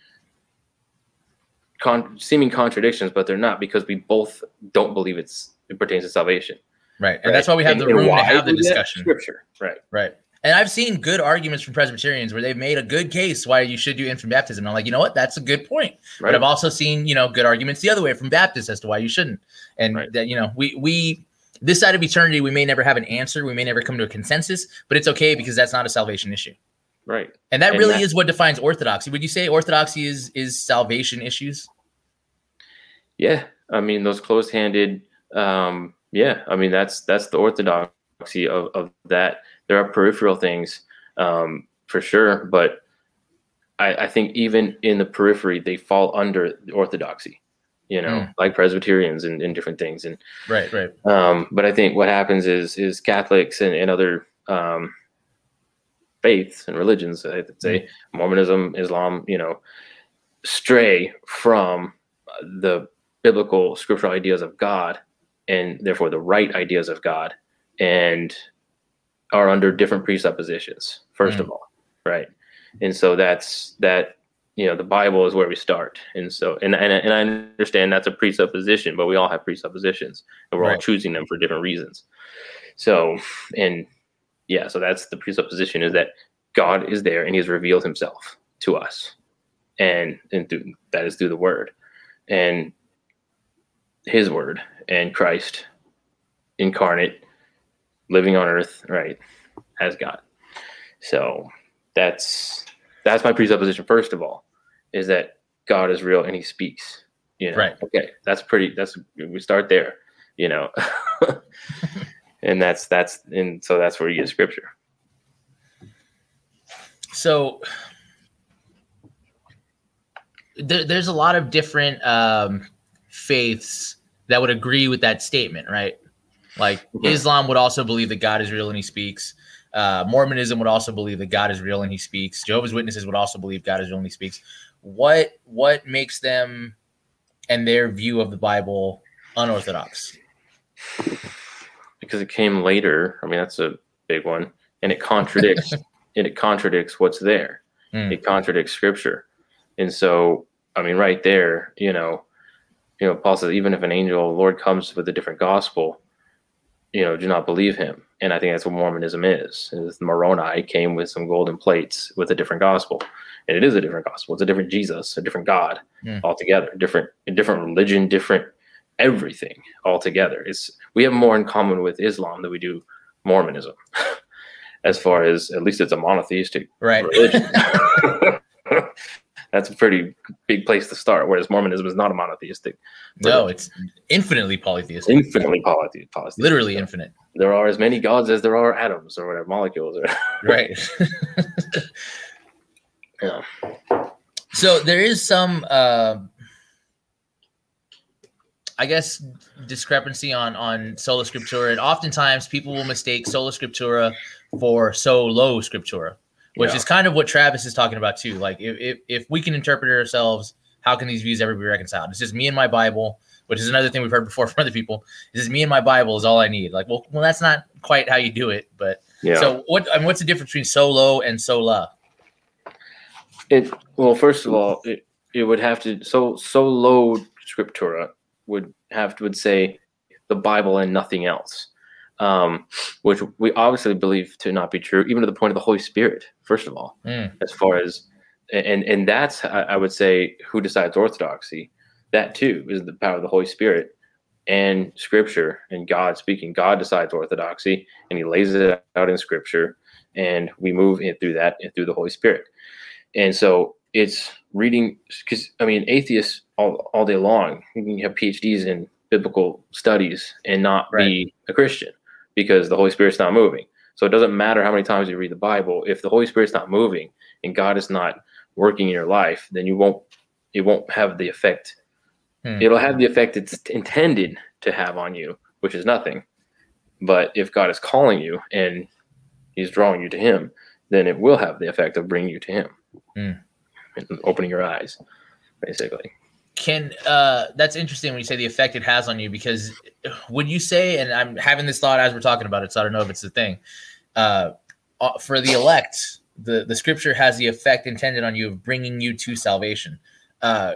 con- seeming contradictions, but they're not because we both don't believe it's it pertains to salvation. right, and right? that's why we have And- the room to have the discussion. Scripture, right? Right. And I've seen good arguments from Presbyterians where they've made a good case why you should do infant baptism. I'm like, you know what? That's a good point. But I've also seen, you know, good arguments the other way from Baptists as to why you shouldn't. And Right. that, you know, we we this side of eternity, we may never have an answer. We may never come to a consensus, but it's okay because that's not a salvation issue. right. And that And really that- is what defines orthodoxy. Would you say orthodoxy is is salvation issues? Yeah, I mean those closed-handed. Um, yeah, I mean that's that's the orthodoxy of, of that. There are peripheral things um, for sure, but I, I think even in the periphery they fall under the orthodoxy. You know, Mm. like Presbyterians and, and different things. And Right, right. um, but I think what happens is is Catholics and, and other um, faiths and religions, I would say Mormonism, Islam, you know, stray from the biblical scriptural ideas of God and therefore the right ideas of God and are under different presuppositions, first of mm. all, right? And so that's that you know the bible is where we start. And so and and, and i understand that's a presupposition but we all have presuppositions and we're all choosing them for different reasons. So and yeah so that's the presupposition is that god is there and he's revealed himself to us and and through, that is through the word. And his word and christ incarnate living on earth right as god. So that's that's my presupposition first of all is that god is real and he speaks you know? Right. okay that's pretty that's we start there you know? And that's that's and so that's where you get scripture. So there, there's a lot of different um, faiths that would agree with that statement, right? Like Mhm. Islam would also believe that God is real and he speaks. Uh, Mormonism would also believe that God is real and he speaks. Jehovah's Witnesses would also believe God is real and he speaks. What what makes them and their view of the Bible unorthodox? because it came later i mean that's a big one and it contradicts and it contradicts what's there Hmm. it contradicts scripture and so i mean right there you know you know paul says even if an angel of the lord comes with a different gospel you know do not believe him and i think that's what mormonism is, is moroni came with some golden plates with a different gospel and it is a different gospel it's a different jesus a different god Hmm. altogether different a different religion different everything altogether it's we have more in common with islam than we do mormonism as far as at least it's a monotheistic Right. religion. That's a pretty big place to start. Whereas Mormonism is not a monotheistic, no, it's infinitely polytheistic. infinitely polytheistic. polytheistic. Literally infinite. there are as many gods as there are atoms or whatever molecules. Or, Right. yeah. So there is some, uh, I guess, discrepancy on on sola scriptura, and oftentimes people will mistake sola scriptura for solo scriptura, which Yeah. is kind of what Travis is talking about too. Like, if, if if we can interpret it ourselves, how can these views ever be reconciled? It's just me and my Bible, which is another thing we've heard before from other people. It's just me and my Bible is all I need. Like, well, well, that's not quite how you do it, but yeah. so what? I mean, what's the difference between solo and sola? it well, first of all, it, it would have to so solo scriptura would have would say the Bible and nothing else, um, which we obviously believe to not be true, even to the point of the Holy Spirit. First of all, Mm. as far as and and that's I would say who decides orthodoxy. That too is the power of the Holy Spirit and Scripture and God speaking. God decides orthodoxy, and He lays it out in Scripture, and we move it through that and through the Holy Spirit. And so it's reading because I mean atheists all, all day long you can have PhDs in biblical studies and not be a Christian because the Holy Spirit's not moving. So it doesn't matter how many times you read the Bible if the Holy Spirit's not moving and God is not working in your life, then you won't it won't have the effect. Hmm. It'll have the effect it's intended to have on you, which is nothing. But if God is calling you and He's drawing you to Him, then it will have the effect of bringing you to Him Hmm. and opening your eyes, basically. Can uh that's interesting when you say the effect it has on you because would you say and I'm having this thought as we're talking about it so I don't know if it's the thing uh uh, for the elect the the scripture has the effect intended on you of bringing you to salvation. Uh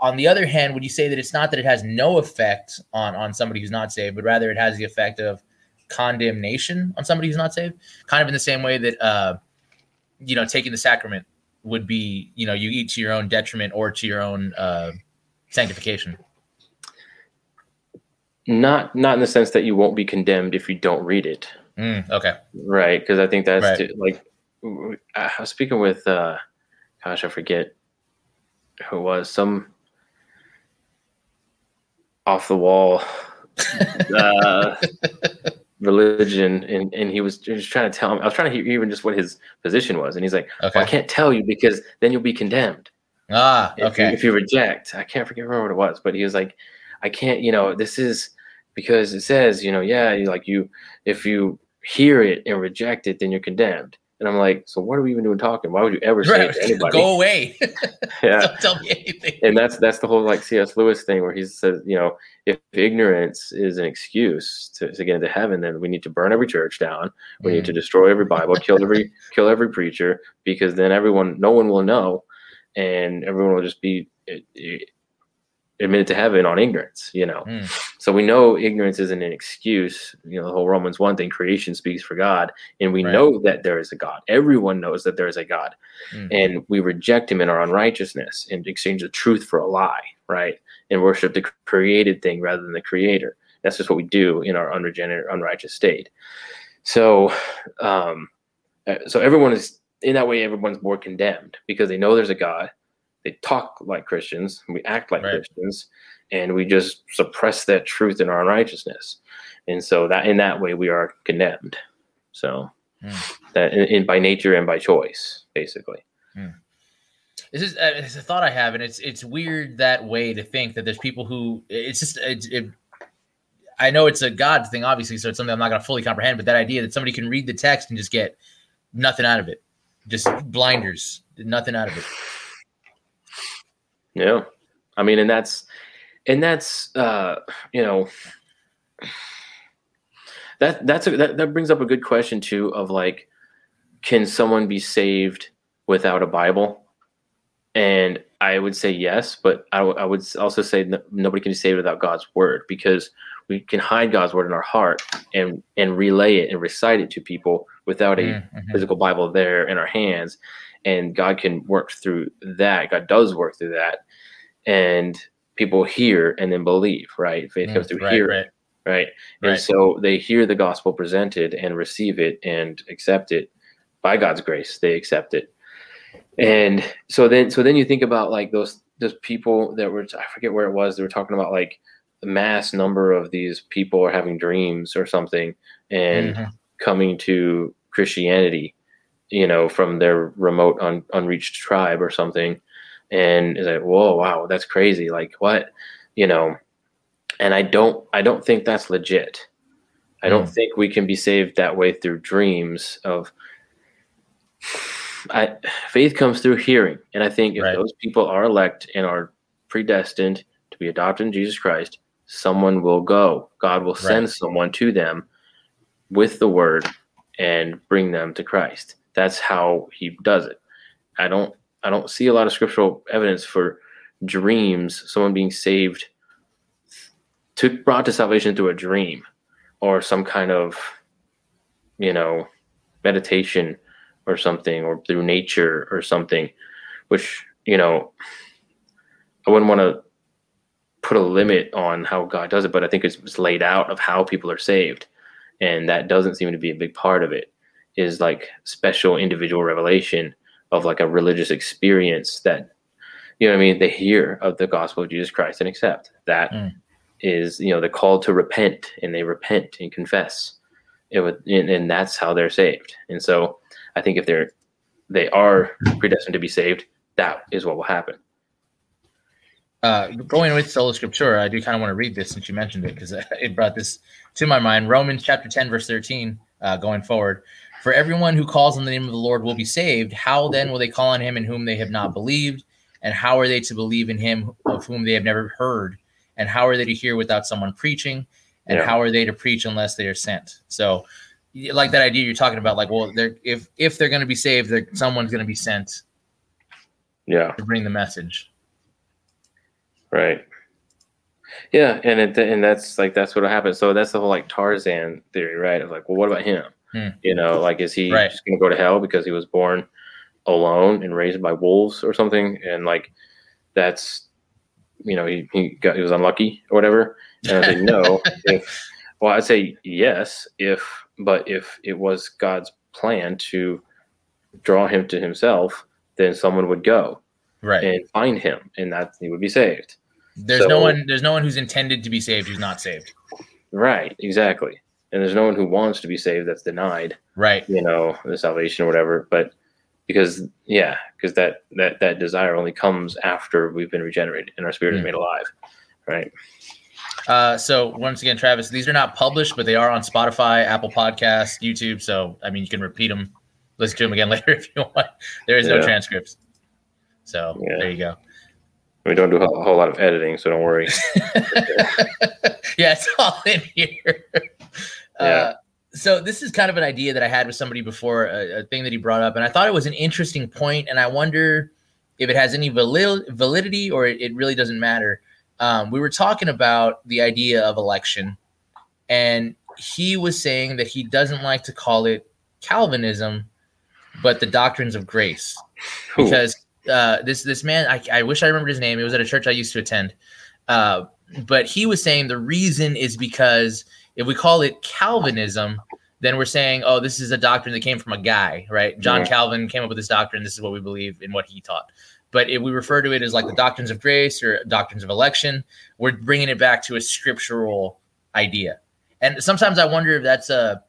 on the other hand would you say that it's not that it has no effect on on somebody who's not saved but rather it has the effect of condemnation on somebody who's not saved kind of in the same way that uh you know taking the sacrament would be you know you eat to your own detriment or to your own uh sanctification Not not in the sense that you won't be condemned if you don't read it, Mm, okay right? Because I think that's Right. like i was speaking with, uh, gosh, I forget who it was some off the wall uh, religion, and and he was just trying to tell me. I was trying to hear even just what his position was, and he's like, okay well, "I can't tell you because then you'll be condemned." ah if, you, okay if you reject i can't forget remember what it was but he was like i can't you know this is because it says you know yeah you like you if you hear it and reject it then you're condemned and i'm like so what are we even doing talking? Why would you ever say it to anybody? go away. Yeah. don't tell me anything. And that's that's the whole like cs lewis thing where he says you know if ignorance is an excuse to, to get into heaven then we need to burn every church down. We need Mm. to destroy every bible kill every kill every preacher because then everyone no one will know and everyone will just be admitted to heaven on ignorance you know? Mm. so we know ignorance isn't an excuse. You know the whole romans 1 thing creation speaks for god and we Right. know that there is a god. Everyone knows that there is a god. Mm. and we reject him in our unrighteousness and exchange the truth for a lie right? And worship the created thing rather than the creator. That's just what we do in our unregenerate unrighteous state. So um uh, so everyone is in that way everyone's more condemned because they know there's a god they talk like christians we act like Right. christians and we just suppress that truth in our unrighteousness and so that in that way we are condemned so Mm. that in, in by nature and by choice basically This is uh, it's a thought I have, and it's it's weird that way to think that there's people who it's just it's, it, I know it's a God thing, obviously, so it's something I'm not going to fully comprehend. But that idea that somebody can read the text and just get nothing out of it, just blinders, nothing out of it. Yeah. I mean, and that's, and that's, uh, you know, that, that's, a, that, that brings up a good question too of like, can someone be saved without a Bible? And I would say yes, but I, w- I would also say that nobody can be saved without God's word because we can hide God's word in our heart and, and relay it and recite it to people without a Mm, mhm. physical Bible there in our hands, and God can work through that. God does work through that, and people hear and then believe. Right, faith Mm, comes through right, hearing. right. Right. and Right. so they hear the gospel presented and receive it and accept it by God's grace. They accept it, and so then so then you think about like those those people that were I forget where it was they were talking about like the mass number of these people are having dreams or something and Mhm. coming to Christianity, you know, from their remote un, unreached tribe or something. And it's like, whoa, wow, that's crazy. Like what, you know, and I don't, I don't think that's legit. I don't Mm. think we can be saved that way through dreams of, I, faith comes through hearing. And I think if Right. those people are elect and are predestined to be adopted in Jesus Christ, someone will go. God will send Right. someone to them with the word and bring them to Christ. That's how he does it. I don't I don't see a lot of scriptural evidence for dreams, someone being saved to brought to salvation through a dream or some kind of you know meditation or something or through nature or something which you know i wouldn't want to put a limit on how god does it but i think it's, it's laid out of how people are saved and that doesn't seem to be a big part of it is like special individual revelation of like a religious experience that you know what I mean they hear of the gospel of Jesus Christ and accept that mm. is you know the call to repent and they repent and confess it would and, and that's how they're saved and so I think if they're they are predestined to be saved that is what will happen uh, going with sola scriptura, I do kind of want to read this since you mentioned it because it brought this to my mind. Romans chapter 10, verse 13, uh, going forward. For everyone who calls on the name of the Lord will be saved. How then will they call on him in whom they have not believed? And how are they to believe in him of whom they have never heard? And how are they to hear without someone preaching? And yeah. how are they to preach unless they are sent? So, like that idea you're talking about, like, well, they're if if they're going to be saved, someone's going to be sent. Yeah, to bring the message. Right. Yeah, and it, and that's like that's what happened. So that's the whole like Tarzan theory, right? Of like, well, what about him? Hmm. You know, like is he right. just going to go to hell because he was born alone and raised by wolves or something? And like that's you know he he got he was unlucky or whatever. And I say no. if well, I'd say yes if but if it was God's plan to draw him to Himself, then someone would go right and find him, and that he would be saved. There's so, no one. There's no one who's intended to be saved who's not saved. Right. Exactly and there's no one who wants to be saved that's denied right. you know the salvation or whatever. But because yeah because that that that desire only comes after we've been regenerated and our spirit mm. is made alive right? Uh, so once again travis these are not published but they are on spotify apple Podcasts, youtube. So i mean you can repeat them listen to them again later if you want. There is no transcripts. So yeah. there you go. We don't do a whole lot of editing so don't worry. Yeah it's all in here yeah. Uh, so this is kind of an idea that I had with somebody before, a, a, thing that he brought up, and I thought it was an interesting point, and I wonder if it has any valid, validity or it, it, really doesn't matter. Um, we were talking about the idea of election, and he was saying that he doesn't like to call it Calvinism, but the doctrines of grace, Ooh. because uh, this this man, I, I wish I remembered his name. It was at a church I used to attend, uh, but he was saying the reason is because if we call it Calvinism, then we're saying, oh, this is a doctrine that came from a guy, right? John yeah. Calvin came up with this doctrine. This is what we believe in what he taught. But if we refer to it as like the doctrines of grace or doctrines of election, we're bringing it back to a scriptural idea. And sometimes I wonder if that's a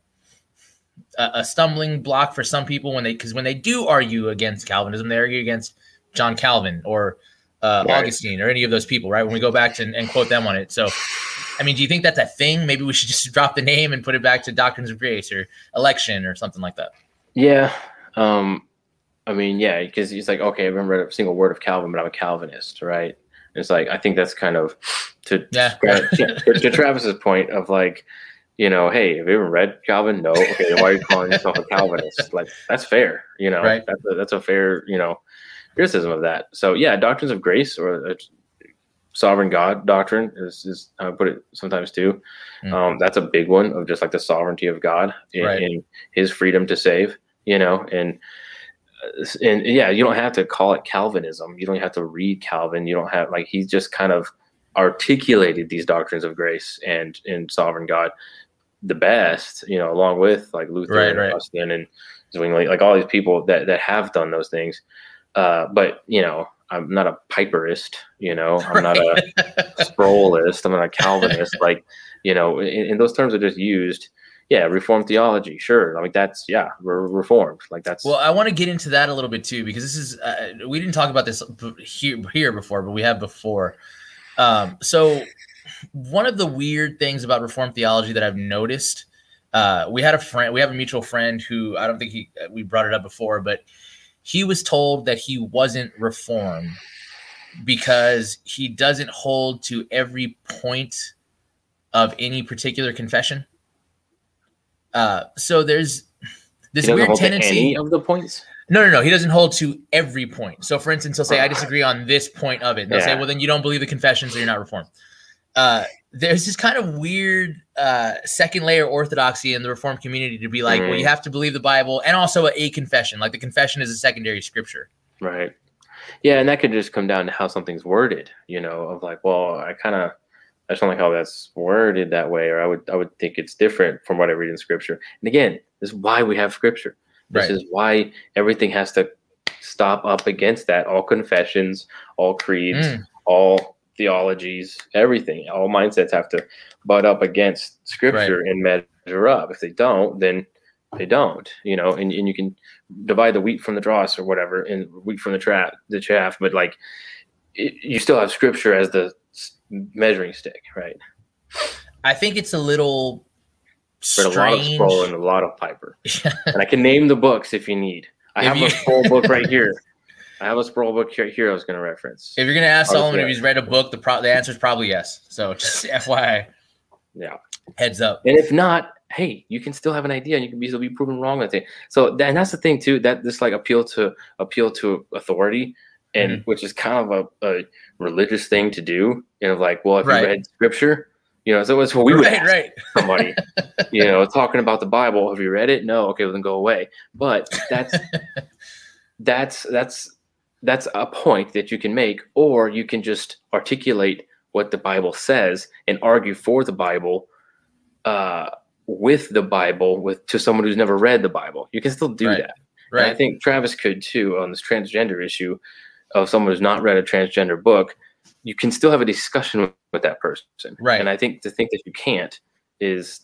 a, stumbling block for some people when they because when they do argue against Calvinism, they argue against John Calvin or uh, right. Augustine or any of those people, right? When we go back to and quote them on it. So I mean, do you think that's a thing? Maybe we should just drop the name and put it back to Doctrines of Grace or election or something like that. Yeah. Um, I mean, yeah, because he's like, okay, I remember a single word of Calvin, but I'm a Calvinist, right? And it's like I think that's kind of to yeah. to, to Travis's point of like, you know, hey, have you ever read Calvin? No. Okay, then why are you calling yourself a Calvinist? Like that's fair, you know. Right. That's a, that's a fair, you know, criticism of that. So yeah, doctrines of grace or uh, sovereign God doctrine is, is how I put it sometimes too. Mm. Um, that's a big one of just like the sovereignty of God in, right. in His freedom to save. You know, and uh, and yeah, you don't have to call it Calvinism. You don't have to read Calvin. You don't have like he's just kind of articulated these doctrines of grace and in sovereign God the best. You know, along with like Luther right, and right. Augustine and Zwingli, like all these people that that have done those things. Uh, but you know, I'm not a piperist, you know, I'm not a Sproulist, I'm not a Calvinist. like, you know, and, those terms are just used. Yeah, reformed theology, sure. I mean, that's yeah, we're reformed. Like that's. Well, I want to get into that a little bit too because this is uh, we didn't talk about this here here before, but we have before. Um, so one of the weird things about reformed theology that I've noticed, uh, we had a friend, we have a mutual friend who I don't think he we brought it up before, but he was told that he wasn't reformed because he doesn't hold to every point of any particular confession. Uh, so there's this weird tendency of the points. No, no, no. He doesn't hold to every point. So, for instance, he'll say, "I disagree on this point of it." And they'll yeah. say, "Well, then you don't believe the confessions, so you're not reformed." Uh, there's this kind of weird uh, second layer orthodoxy in the Reformed community to be like, well, you Mhm. have to believe the Bible and also a confession. Like the confession is a secondary scripture. Right. Yeah, and that could just come down to how something's worded, you know, of like, well, I kind of I just don't like how that's worded that way, or I would I would think it's different from what I read in scripture. And again, this is why we have scripture. This Right. is why everything has to stop up against that. All confessions, all creeds, Mm. all theologies, everything, all mindsets have to butt up against scripture and measure up. If they don't, then they don't, you know, and, and you can divide the wheat from the dross or whatever and wheat from the trap, the chaff, but like it, you still have scripture as the measuring stick, right? I think it's a little But a lot of strange. Sproul and a lot of Piper. and I can name the books if you need. I have you- a full book right here. I have a Sproul book here, here I was going to reference. If you're gonna ask Oh, Solomon if he's read a book, the pro- the answer is probably yes. So just FYI, Yeah. heads up. And if not, hey, you can still have an idea and you can be, still be proven wrong with it. So and that's the thing too, that this like appeal to appeal to authority and Mm-hmm. which is kind of a, a religious thing to do. You know, like, well, if Right. you read scripture, you know, so it's what we would right, ask right. somebody, you know, talking about the Bible. Have you read it? No. Okay, well then go away. But that's that's that's that's a point that you can make, or you can just articulate what the Bible says and argue for the Bible uh, with the Bible with to someone who's never read the Bible. You can still do Right. that. And I think Travis could too on this transgender issue of someone who's not read a transgender book. You can still have a discussion with, with that person. Right. And I think to think that you can't is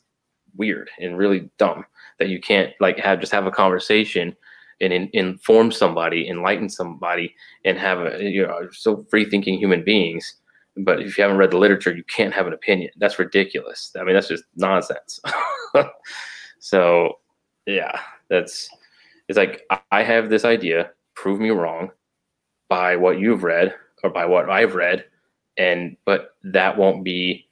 weird and really dumb that you can't like have just have a conversation and in, inform somebody, enlighten somebody, and have a you know so free thinking human beings. But if you haven't read the literature, you can't have an opinion. That's ridiculous. I mean, that's just nonsense. so, yeah, that's it's like I- have this idea. Prove me wrong by what you've read or by what I've read, and but that won't be.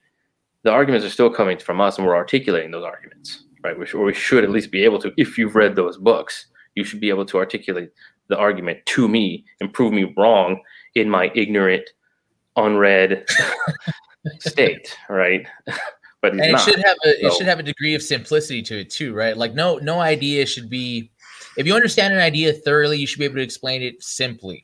The arguments are still coming from us, and we're articulating those arguments, right? We or we should at least be able to. If you've read those books, you should be able to articulate the argument to me and prove me wrong in my ignorant, unread state, right? but and it not. should have a it should have a degree of simplicity to it too, right? Like no no idea should be if you understand an idea thoroughly, you should be able to explain it simply.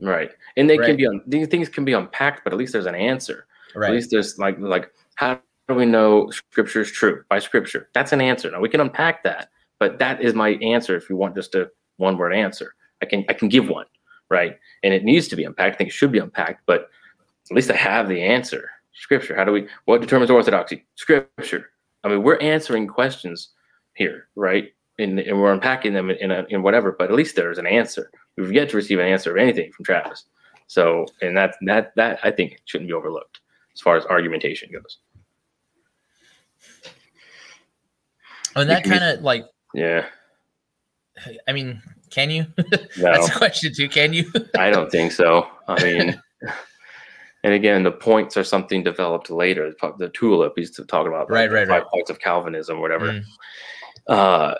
right, and they Right. can be on these things can be unpacked, but at least there's an answer. At least there's like like how do we know scripture is true by scripture? That's an answer. Now we can unpack that, but that is my answer. If you want just a one word answer, I can I can give one, right? And it needs to be unpacked. I think it should be unpacked, but at least I have the answer. Scripture. How do we? What determines orthodoxy? Scripture. I mean, we're answering questions here, right? And, and we're unpacking them in, in, a, in whatever. But at least there's an answer. We've yet to receive an answer of anything from Travis. So, and that that that I think shouldn't be overlooked as far as argumentation goes. And that kind of like Yeah. I mean, can you? No, That's a question too. Can you? I don't think so. I mean, and again, the points are something developed later. The tulip he's talking about, Right, right, five right. points of Calvinism, whatever. Mm. Uh,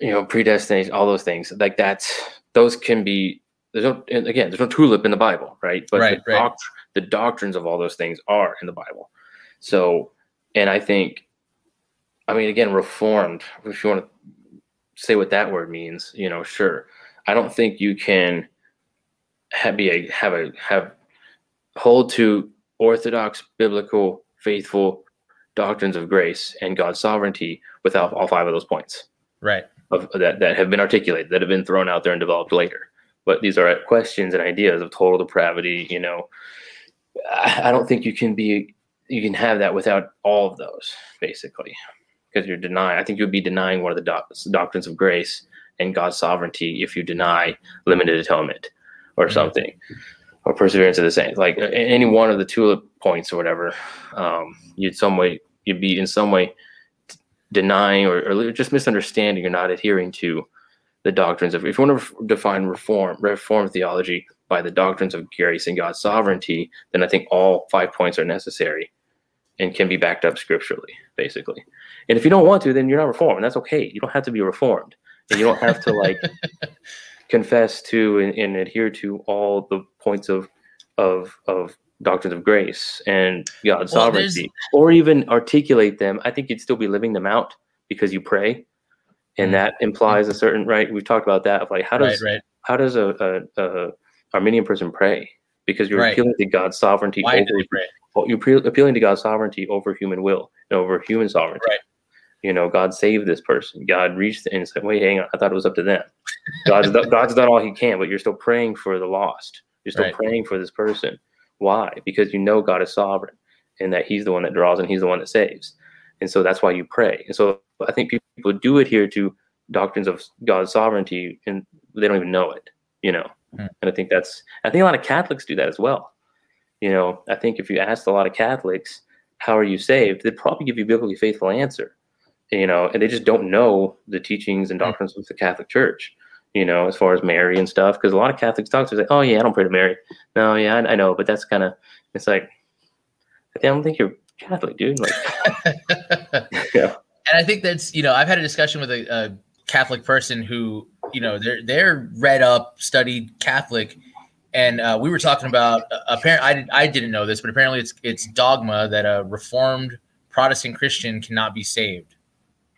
you know, predestination, all those things. Like that's those can be. There's no, again, there's no tulip in the Bible, right? But Right, the, right. doct- the doctrines of all those things are in the Bible. So, and I think, I mean, again, reformed. If you want to say what that word means, you know, sure. I don't think you can have, be a have a have hold to orthodox biblical faithful doctrines of grace and God's sovereignty without all five of those points Right. of that that have been articulated that have been thrown out there and developed later. But these are questions and ideas of total depravity. You know, I, I don't think you can be you can have that without all of those basically because you're denying. I think you'd be denying one of the doc- doctrines of grace and God's sovereignty if you deny limited atonement or Mhm. something or perseverance of the saints. Like any one of the tulip points or whatever, um, you'd some way you'd be in some way denying or, or just misunderstanding or not adhering to the doctrines of if you want to define reform reform theology by the doctrines of grace and God's sovereignty, then I think all five points are necessary and can be backed up scripturally, basically. And if you don't want to, then you're not reformed, and that's okay. You don't have to be reformed, and you don't have to like confess to and, and adhere to all the points of of of doctrines of grace and God's Well, sovereignty, or even articulate them, I think you'd still be living them out because you pray, and that mm-hmm. implies a certain right. We've talked about that of like how right, does right. how does a, a, a Arminian person pray? Because you're Right. appealing to God's sovereignty Why over do they pray? You're pre- appealing to God's sovereignty over human will and over human sovereignty. Right. You know, God saved this person. God reached and said, "Wait, hang on. I thought it was up to them." God's God's done all He can, but you're still praying for the lost. You're still Right. praying for this person. Why? Because you know God is sovereign and that He's the one that draws and He's the one that saves. And so that's why you pray. And so I think people do adhere to doctrines of God's sovereignty and they don't even know it. You know, Hmm. and I think that's I think a lot of Catholics do that as well. You know, I think if you asked a lot of Catholics, how are you saved? They'd probably give you a biblically faithful answer. You know, and they just don't know the teachings and Mm. doctrines of the Catholic Church. You know, as far as Mary and stuff, because a lot of Catholics talk to say, "Oh yeah, I don't pray to Mary." No, yeah, I, I know, but that's kind of it's like I don't think you're Catholic, dude. Like, yeah, and I think that's you know I've had a discussion with a, a Catholic person who you know they're they're read up, studied Catholic, and uh, we were talking about uh, apparently I didn't I didn't know this, but apparently it's it's dogma that a Reformed Protestant Christian cannot be saved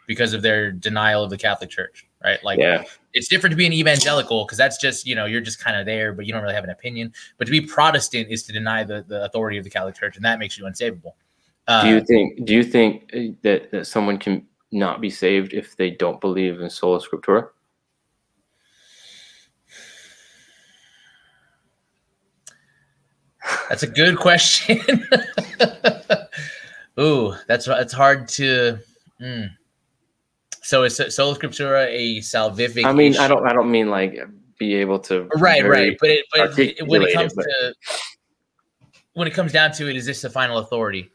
because of their denial of the Catholic Church, right? Like yeah, it's different to be an evangelical because that's just you know you're just kind of there, but you don't really have an opinion. But to be Protestant is to deny the, the authority of the Catholic Church, and that makes you unsavable. Uh, do you think do you think uh, that that someone can not be saved if they don't believe in sola scriptura? That's a good question. Ooh, that's that's hard to. mm. So is sola scriptura a salvific? I mean, issue? I don't I don't mean like be able to Right, right, but it, but when it, comes but- to when it comes down to it, is this the final authority?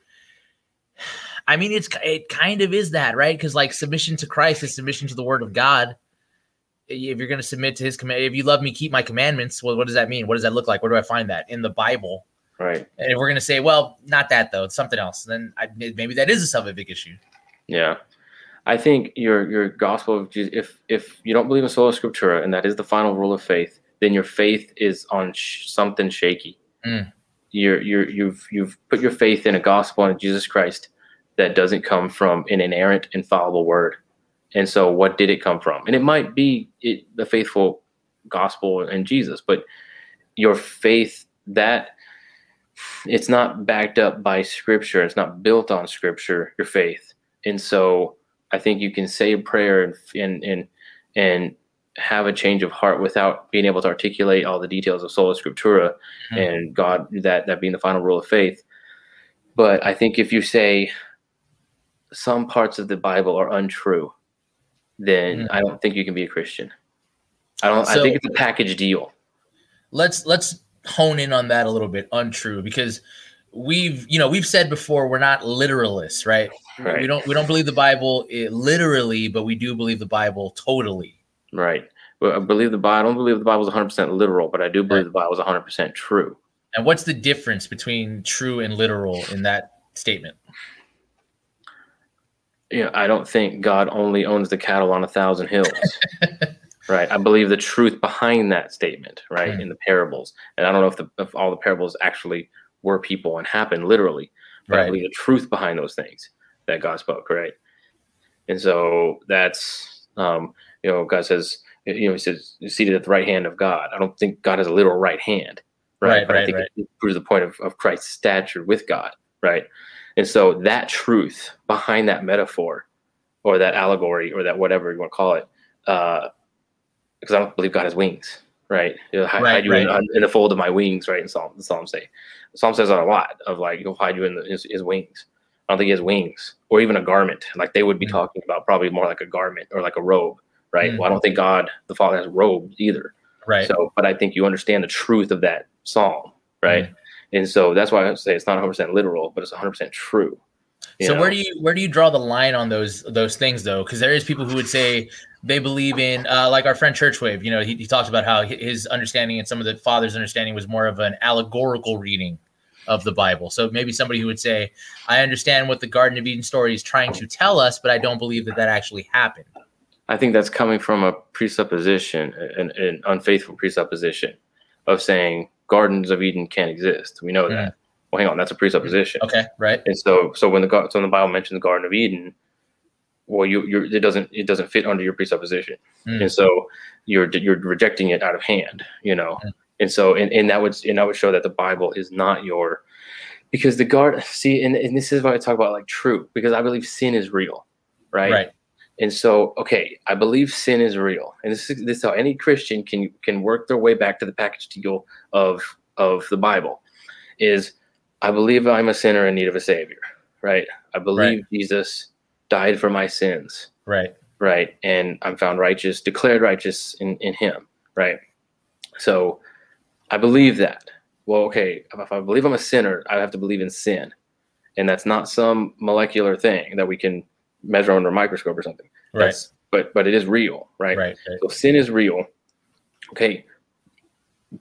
I mean, it's it kind of is that right because like submission to Christ is submission to the Word of God. If you're going to submit to His command, if you love me, keep my commandments. Well, what does that mean? What does that look like? Where do I find that in the Bible? Right. And if we're going to say, well, not that though, it's something else, then I, maybe that is a salvific issue. Yeah. I think your your gospel of Jesus, if if you don't believe in sola scriptura and that is the final rule of faith, then your faith is on sh- something shaky. Mm. You're you're you've you've put your faith in a gospel in Jesus Christ that doesn't come from an inerrant, infallible word. And so, what did it come from? And it might be it, the faithful gospel and Jesus, but your faith that it's not backed up by scripture. It's not built on scripture your faith. And so i think you can say a prayer and and and, and have a change of heart without being able to articulate all the details of sola scriptura Hmm. and god that that being the final rule of faith. But i think if you say some parts of the bible are untrue then Hmm. i don't think you can be a christian. I don't i think it's a package deal. Let's let's hone in on that a little bit untrue because we've you know we've said before we're not literalists right, Right. we don't we don't believe the bible eh, literally but we do believe the bible totally Right. Well, I believe the Bible. I don't believe the Bible is 100% literal, but I do believe the Bible is 100% true. and what's the difference between true and literal in that statement You know, I don't think God only owns the cattle on a thousand hills. right. I believe the truth behind that statement, right, in the parables. And I don't know if the if all the parables actually were people and happened literally, but I believe the truth behind those things that God spoke, right? And so that's um, you know, God says, you know, he says seated at the right hand of God. I don't think God has a literal right hand, right? Right, but I think right. it proves the point of, of Christ's stature with God, right? And so that truth behind that metaphor or that allegory or that whatever you want to call it, uh, because I don't believe God has wings, right? He'll hide, Right, hide you in, right. in the fold of my wings, right? In Psalm, the Psalm say, the Psalm says that a lot of like he'll hide you in the, his, his wings. I don't think he has wings or even a garment. Like they would be Mm. talking about probably more like a garment or like a robe, right? Mm. Well, I don't think God the Father has robes either. right So, but I think you understand the truth of that psalm, right? Mm. And so that's why I say it's not 100 percent literal, but it's 100 percent true. You so know? where do you where do you draw the line on those those things though? Because there is people who would say they believe in uh, like our friend churchwave you know he, he talks about how his understanding and some of the father's understanding was more of an allegorical reading of the bible. So maybe somebody who would say i understand what the garden of eden story is trying to tell us but i don't believe that that actually happened. I think that's coming from a presupposition, an, an unfaithful presupposition of saying gardens of Eden can't exist. We know that, well, hang on, that's a presupposition. Okay, right. And so, so when the god so when the Bible mentions the Garden of Eden, well, you you it doesn't it doesn't fit under your presupposition, Mm. and so you're you're rejecting it out of hand, you know. Mm. And so, and, and that would and that would show that the Bible is not your because the guard see, and, and this is why I talk about like true because I believe sin is real, right? Right. And so, okay, I believe sin is real, and this is this is how any Christian can can work their way back to the package deal of of the Bible. Is I believe I'm a sinner in need of a savior, right? I believe Jesus died for my sins, Right. right? And I'm found righteous, declared righteous in in Him, right? So, I believe that. Well, okay, if I believe I'm a sinner, I have to believe in sin, and that's not some molecular thing that we can measure under a microscope or something. Right. That's- but but it is real, right? Right. Right. So sin is real. Okay,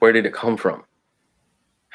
where did it come from?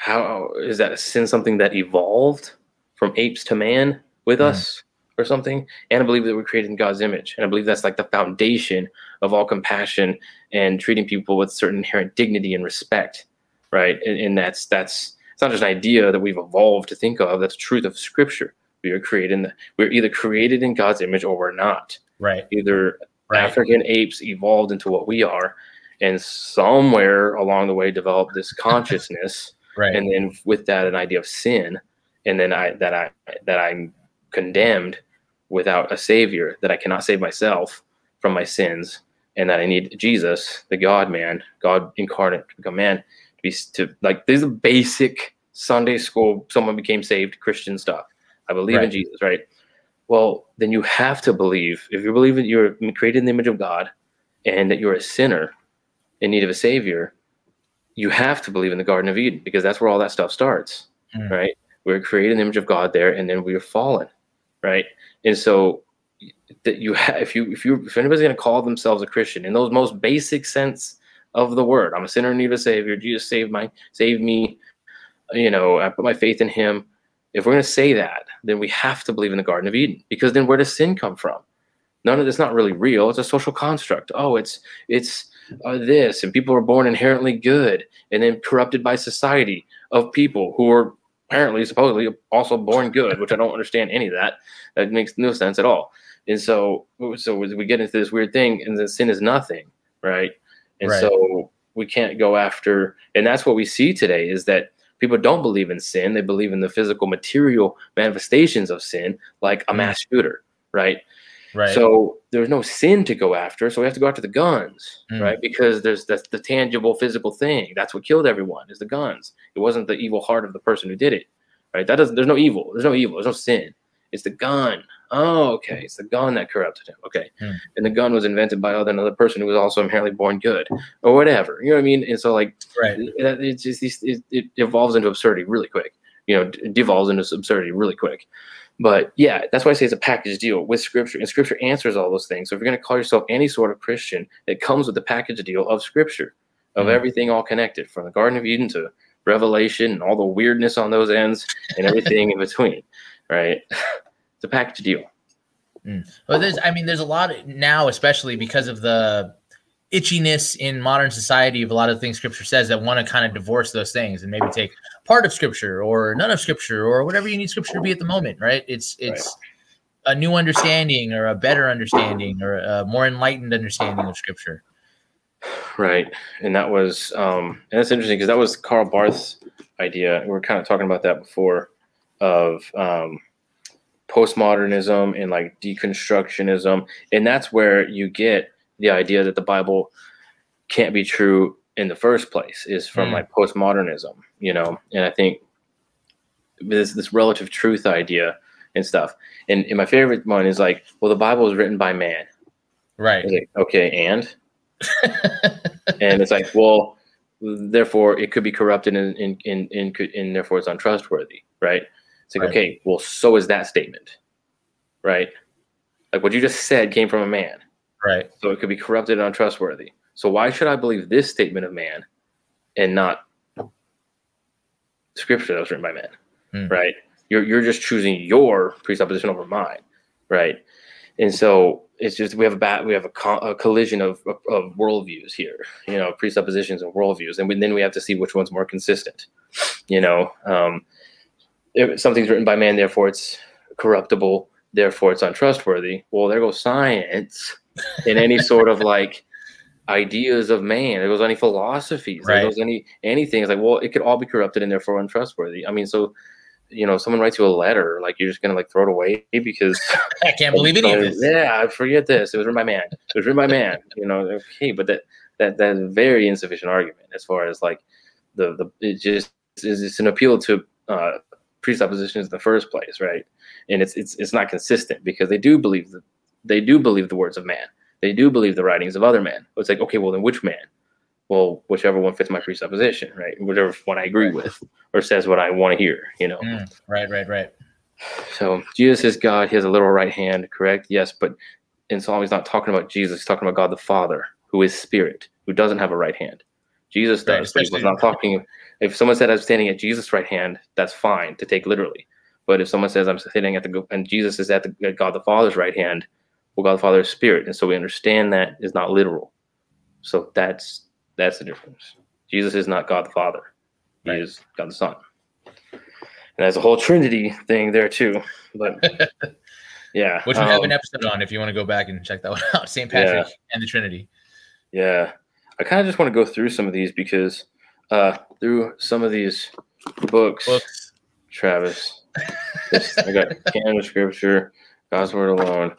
How is that a sin something that evolved from apes to man with Mhm. us or something? And I believe that we're created in God's image, and I believe that's like the foundation of all compassion and treating people with certain inherent dignity and respect, right? And, and that's that's it's not just an idea that we've evolved to think of. That's the truth of Scripture. We are created. In the, we're either created in God's image or we're not Right. either Right. African apes evolved into what we are, and somewhere along the way developed this consciousness, Right. and then with that an idea of sin, and then I that I that I'm condemned without a savior, that I cannot save myself from my sins, and that I need Jesus, the God Man, God incarnate to become man, to be to like these are basic Sunday school, someone became saved Christian stuff. I believe in Jesus, right? Well, then you have to believe. If you believe that you're created in the image of God and that you're a sinner in need of a savior, you have to believe in the Garden of Eden because that's where all that stuff starts, Mm. right? We're created in the image of God there, and then we are fallen, right? And so that you have, if you if you if anybody's going to call themselves a Christian in those most basic sense of the word, I'm a sinner in need of a savior. Jesus saved my save me. You know, I put my faith in Him. If we're going to say that, then we have to believe in the Garden of Eden because then where does sin come from? None of it's not really real. It's a social construct. Oh, it's it's uh, this, and people are born inherently good, and then corrupted by society of people who are apparently supposedly also born good, which I don't understand any of that. That makes no sense at all. And so, so we get into this weird thing, and then sin is nothing, right? And Right. so we can't go after, and that's what we see today is that people don't believe in sin; they believe in the physical, material manifestations of sin, like a Mm. mass shooter, right? Right. So there's no sin to go after, so we have to go after the guns, Mm. right? Because there's that's the tangible physical thing. That's what killed everyone is the guns. It wasn't the evil heart of the person who did it, right? That doesn't. There's no evil. There's no evil. There's no sin. It's the gun. Oh, okay. It's the gun that corrupted him. Okay, Mm. and the gun was invented by another person who was also inherently born good, or whatever. You know what I mean? And so like right. it, it's just these- it, it evolves into absurdity really quick. You know, devolves into absurdity really quick. But yeah, that's why I say it's a package deal with Scripture, and Scripture answers all those things. So if you're going to call yourself any sort of Christian, it comes with the package deal of Scripture, of Mhm. everything all connected, from the Garden of Eden to Revelation, and all the weirdness on those ends, and everything in between. Right? It's a package deal. Well, there's, I mean, there's a lot now, especially because of the itchiness in modern society of a lot of things Scripture says that want to kind of divorce those things and maybe take part of Scripture or none of Scripture or whatever you need Scripture to be at the moment, right? It's it's a new understanding or a better understanding or a more enlightened understanding of Scripture. Right. And that was, um, and that's interesting because that was Karl Barth's idea. We were kind of talking about that before of um, postmodernism and like deconstructionism. And that's where you get the idea that the Bible can't be true in the first place is from Mm. like postmodernism, you know? And I think this, this relative truth idea and stuff. And, and my favorite one is like, well, the Bible was written by man. Right. Like, okay, and and it's like, well, therefore it could be corrupted and and, and, and, could, and therefore it's untrustworthy, right? It's like, Right. okay, well, so is that statement, right? Like what you just said came from a man, Right. so it could be corrupted and untrustworthy. So why should I believe this statement of man and not scripture that was written by man, Hmm. right? You're you're just choosing your presupposition over mine, right? And so it's just we have a bat we have a, co- a collision of, of of worldviews here, you know, presuppositions and worldviews, and we, then we have to see which one's more consistent, you know. Um, if something's written by man, therefore it's corruptible, therefore it's untrustworthy. Well, there goes science in any sort of like ideas of man. There goes any philosophies. Right. There goes any anything. It's like, well, it could all be corrupted and therefore untrustworthy. I mean, so you know, someone writes you a letter, like you're just gonna like throw it away because I can't believe any of this. yeah, I forget this. It was written by man. It was written by man. You know, okay, but that that that's a very insufficient argument as far as like the the it just is it's an appeal to uh, presuppositions in the first place, right? And it's it's it's not consistent because they do believe that they do believe the words of man. They do believe the writings of other men. It's like okay, well then which man? Well, whichever one fits my presupposition, right? Whichever one I agree with or says what I want to hear, you know. Mm, right, right, right. So Jesus is God. He has a literal right hand, correct? Yes, but in Psalm, he's not talking about Jesus. He's talking about God the Father, who is Spirit, who doesn't have a right hand. Jesus Right, does. he was not talking. If someone said I'm standing at Jesus' right hand, that's fine to take literally. But if someone says I'm sitting at the and Jesus is at the at God the Father's right hand, well, God the Father is Spirit, and so we understand that is not literal. So that's that's the difference. Jesus is not God the Father. He Right. is God the Son. And there's a whole Trinity thing there too. But yeah. Which we have um, an episode on if you want to go back and check that one out. St. Patrick and the Trinity. Yeah. I kind of just want to go through some of these because uh through some of these books, Books. Travis. this- I got canon of scripture, God's word alone,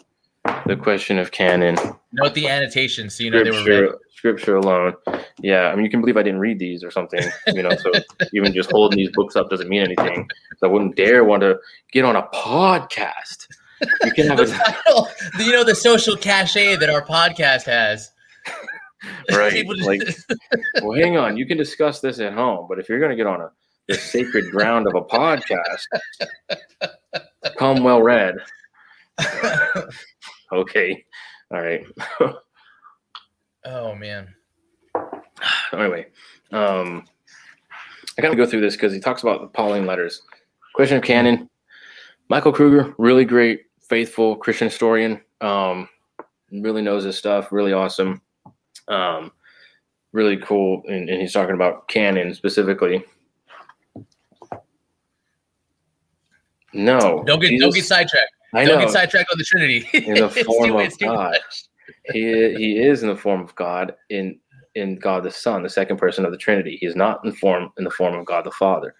the question of canon, Note the annotations so you know they were scripture, read. scripture alone. Yeah, I mean, you can believe I didn't read these or something, you know. So even just holding these books up doesn't mean anything. So I wouldn't dare want to get on a podcast. You can have a title, you know, the social cachet that our podcast has. right. Like, well, hang on. You can discuss this at home, but if you're going to get on a the sacred ground of a podcast, come well read. Okay. All right. oh man. anyway, um, I gotta go through this because he talks about the Pauline letters. Question of canon. Michael Kruger, really great, faithful Christian historian. Um, really knows his stuff. Really awesome. Um, really cool, and, and he's talking about canon specifically. No, Don't get don't get sidetracked. I Don't know. get sidetracked on the Trinity. In the form of God. he he is in the form of God in in God the Son, the second person of the Trinity. He is not in form in the form of God the Father.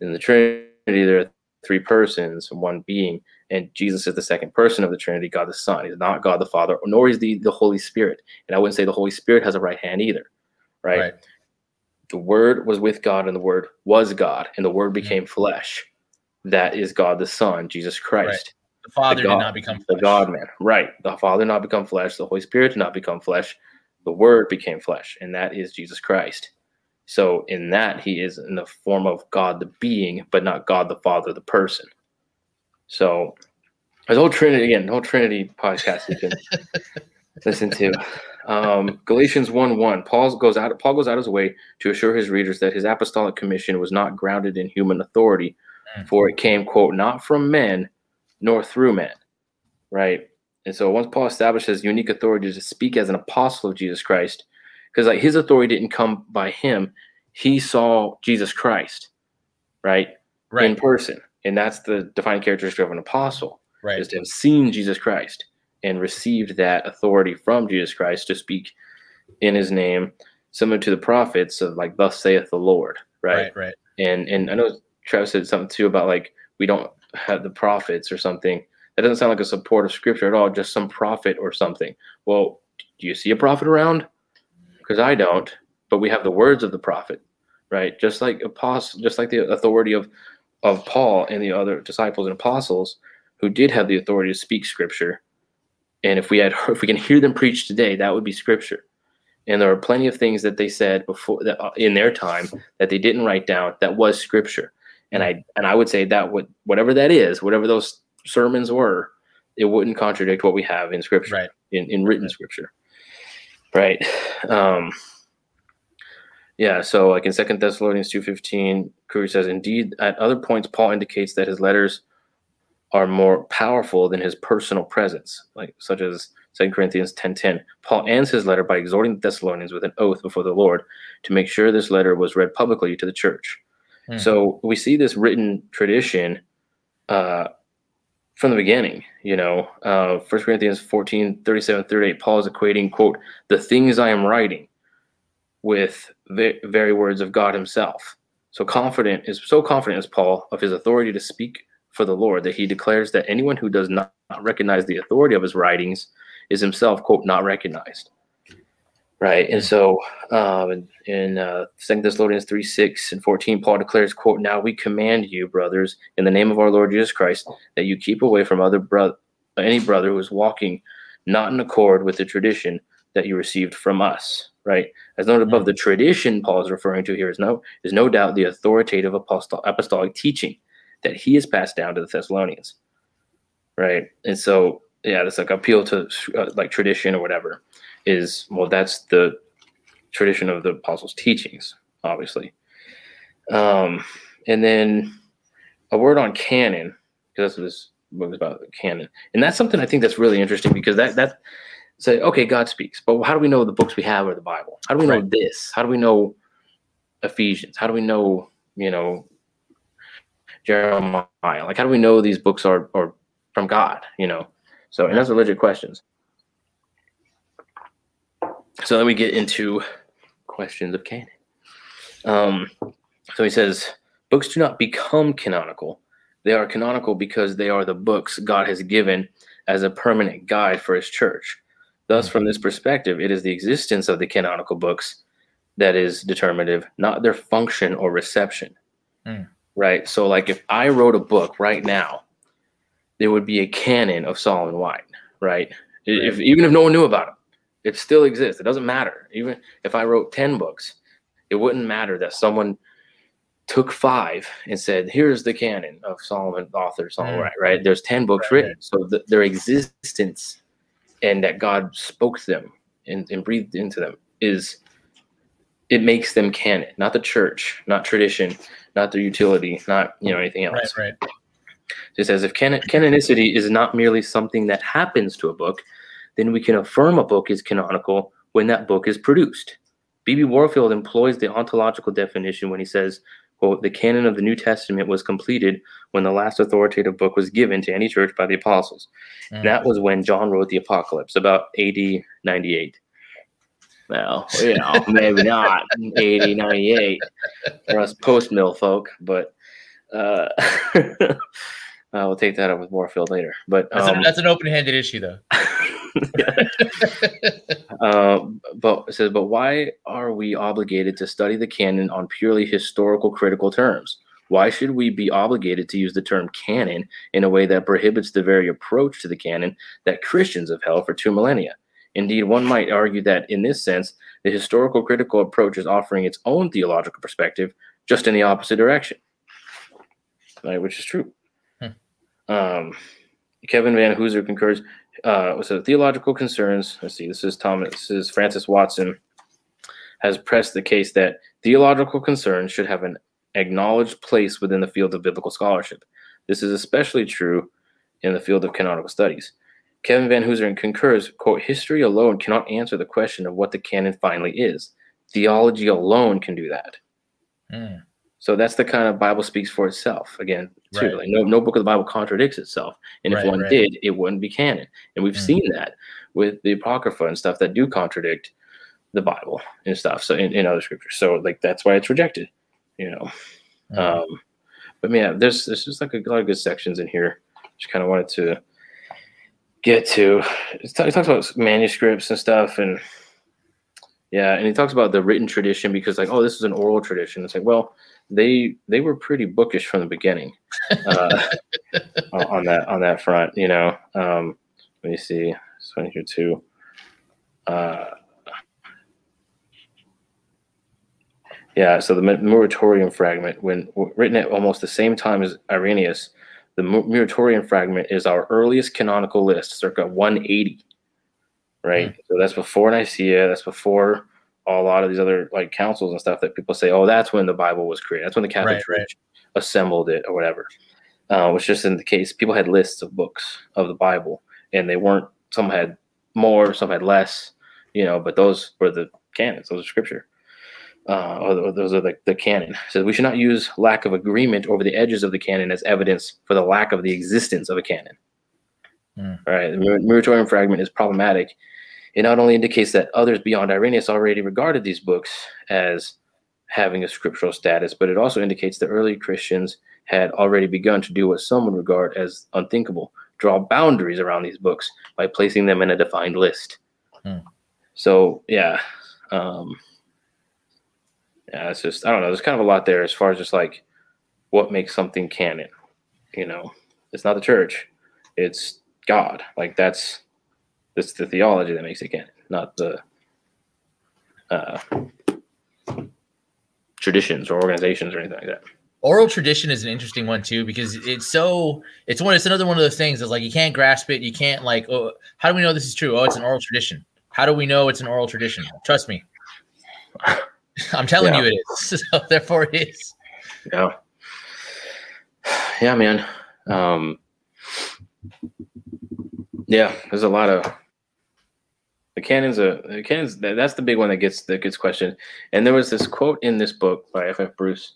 In the Trinity, there are three persons, one being, and Jesus is the second person of the Trinity, God the Son. He's not God the Father, nor is the the Holy Spirit. And I wouldn't say the Holy Spirit has a right hand either. Right? Right. The Word was with God, and the Word was God, and the Word Mm-hmm. became flesh. That is God the Son, Jesus Christ The Father God- did not become the. God man. Right. The Father did not become flesh. The Holy Spirit did not become flesh. The Word became flesh, and that is Jesus Christ. So in that he is in the form of God the being, but not God the Father the person. So a whole Trinity again, the whole Trinity podcast you can listen to. Um, Galatians 1 1. Paul goes out Paul goes out of his way to assure his readers that his apostolic commission was not grounded in human authority, Mm. for it came, quote, not from men nor through man, Right. And so once Paul established his unique authority to speak as an apostle of Jesus Christ, because like his authority didn't come by him, he saw Jesus Christ, right, in person, and that's the defining characteristic of an apostle Right. is to have seen Jesus Christ and received that authority from Jesus Christ to speak in his name, similar to the prophets of like, thus saith the Lord, right? Right. Right. And and I know Travis said something too about like we don't the prophets or something. That doesn't sound like a support of scripture at all, just some prophet or something. Well, do you see a prophet around? Because I don't, but we have the words of the prophet, right? Just like apostle, just like the authority of of Paul and the other disciples and apostles who did have the authority to speak scripture. And if we had if we can hear them preach today, that would be scripture. And there are plenty of things that they said before that uh, in their time that they didn't write down that was scripture. And I and I would say that would whatever that is, whatever those sermons were, it wouldn't contradict what we have in scripture Right. in, in written scripture. Right. Um yeah, so like in Second Thessalonians two fifteen, Curry says, Indeed, at other points Paul indicates that his letters are more powerful than his personal presence, like such as 2 Corinthians 10:10. Paul ends his letter by exhorting the Thessalonians with an oath before the Lord to make sure this letter was read publicly to the church. Hmm. So we see this written tradition uh, from the beginning. You know, uh, 1 Corinthians 14, 37, 38, Paul is equating, quote, the things I am writing with the very words of God himself. So confident is so confident is Paul of his authority to speak for the Lord that he declares that anyone who does not recognize the authority of his writings is himself, quote, not recognized right? And so um, in, in uh, 2 Thessalonians 3 6 and 14, Paul declares, quote, Now we command you, brothers, in the name of our Lord Jesus Christ, that you keep away from other brother, any brother who is walking not in accord with the tradition that you received from us, right? As noted above, the tradition Paul is referring to here is no, is no doubt the authoritative apostol, apostolic teaching that he has passed down to the Thessalonians, right? And so, yeah, it's like appeal to uh, like tradition or whatever is well that's the tradition of the apostles teachings obviously. Um, and then a word on canon because that's what this book is about canon. And that's something i think that's really interesting because that that say okay god speaks but how do we know the books we have are the bible? How do we know right. this? How do we know ephesians? How do we know you know jeremiah? Like how do we know these books are are from god you know? So and that's legit questions so then we get into questions of canon. Um, so he says, books do not become canonical. They are canonical because they are the books God has given as a permanent guide for his church. Thus, from this perspective, it is the existence of the canonical books that is determinative, not their function or reception. Mm. Right? So, like if I wrote a book right now, there would be a canon of Solomon White, right? right. If even if no one knew about it it still exists. It doesn't matter. Even if I wrote 10 books, it wouldn't matter that someone took five and said, here's the canon of Solomon, author Solomon, mm. right? Right. There's 10 books right. written. So the, their existence and that God spoke them and, and breathed into them is it makes them canon, not the church, not tradition, not their utility, not you know anything else. Right, right. It says if canon, canonicity is not merely something that happens to a book, then we can affirm a book is canonical when that book is produced. B.B. Warfield employs the ontological definition when he says, quote, the canon of the New Testament was completed when the last authoritative book was given to any church by the apostles. Mm. That was when John wrote the Apocalypse, about AD 98. Well, you know, maybe not 80, 98 for us post mill folk, but uh, uh, we'll take that up with Warfield later. But um, that's, a, that's an open handed issue, though. uh, but it says, but why are we obligated to study the canon on purely historical critical terms? Why should we be obligated to use the term canon in a way that prohibits the very approach to the canon that Christians have held for two millennia? Indeed, one might argue that in this sense, the historical critical approach is offering its own theological perspective just in the opposite direction, right? Which is true. Hmm. Um, Kevin Vanhoozer concurs uh, so theological concerns. Let's see. This is Thomas. This is Francis Watson has pressed the case that theological concerns should have an acknowledged place within the field of biblical scholarship. This is especially true in the field of canonical studies. Kevin Vanhoozer concurs, quote, history alone cannot answer the question of what the canon finally is. Theology alone can do that. Mm. So that's the kind of Bible speaks for itself. Again, too. Right. Like no, no book of the Bible contradicts itself. And if right, one right. did, it wouldn't be canon. And we've mm. seen that with the Apocrypha and stuff that do contradict the Bible and stuff. So in, in other scriptures. So like that's why it's rejected, you know. Mm. Um, but yeah, there's there's just like a lot of good sections in here. Just kind of wanted to get to. It talks about manuscripts and stuff and yeah, and he talks about the written tradition because like, oh, this is an oral tradition. It's like, well, they they were pretty bookish from the beginning uh, on that on that front. You know, um, let me see. This one here too. Uh, yeah, so the Muratorian fragment, when written at almost the same time as Irenaeus, the Muratorian fragment is our earliest canonical list, circa 180. Right, mm. so that's before Nicaea. That's before a lot of these other like councils and stuff that people say, oh, that's when the Bible was created. That's when the Catholic right, Church right. assembled it or whatever. Uh, which just in the case, people had lists of books of the Bible, and they weren't. Some had more, some had less, you know. But those were the canons; those are scripture. uh, those are the, the canon. So we should not use lack of agreement over the edges of the canon as evidence for the lack of the existence of a canon. Mm. Right, the Muratorian fragment is problematic. It not only indicates that others beyond Irenaeus already regarded these books as having a scriptural status, but it also indicates that early Christians had already begun to do what some would regard as unthinkable draw boundaries around these books by placing them in a defined list. Hmm. So, yeah. Um, yeah, it's just I don't know. There's kind of a lot there as far as just like what makes something canon. You know, it's not the church, it's God. Like that's it's the theology that makes it canon, not the uh, traditions or organizations or anything like that. Oral tradition is an interesting one too because it's so it's one it's another one of those things that's like you can't grasp it you can't like oh how do we know this is true oh it's an oral tradition how do we know it's an oral tradition trust me I'm telling yeah. you it is. So therefore it is. Yeah. Yeah, man. Um yeah, there's a lot of the canons a the canons that's the big one that gets that gets questioned. And there was this quote in this book by F.F. F. Bruce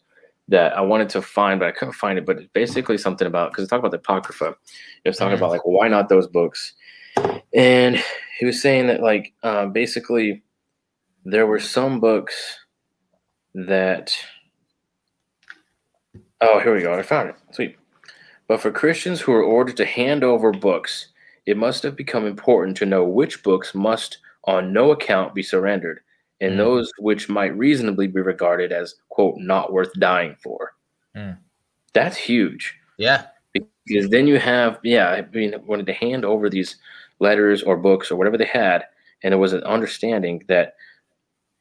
that I wanted to find, but I couldn't find it. But it's basically something about because it's talking about the Apocrypha. It was talking mm-hmm. about like, why not those books? And he was saying that like uh, basically there were some books that oh here we go i found it sweet but for christians who are ordered to hand over books it must have become important to know which books must on no account be surrendered and mm. those which might reasonably be regarded as quote not worth dying for mm. that's huge yeah because then you have yeah i mean wanted to hand over these letters or books or whatever they had and there was an understanding that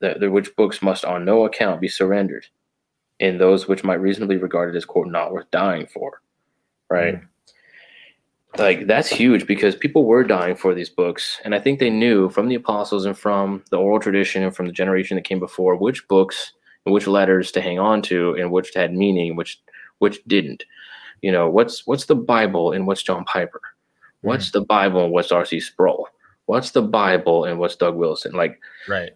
that, that which books must on no account be surrendered, and those which might reasonably be regarded as quote not worth dying for, right? Mm. Like that's huge because people were dying for these books, and I think they knew from the apostles and from the oral tradition and from the generation that came before which books and which letters to hang on to and which had meaning, which which didn't. You know, what's what's the Bible and what's John Piper? What's mm. the Bible and what's R.C. Sproul? What's the Bible and what's Doug Wilson? Like, right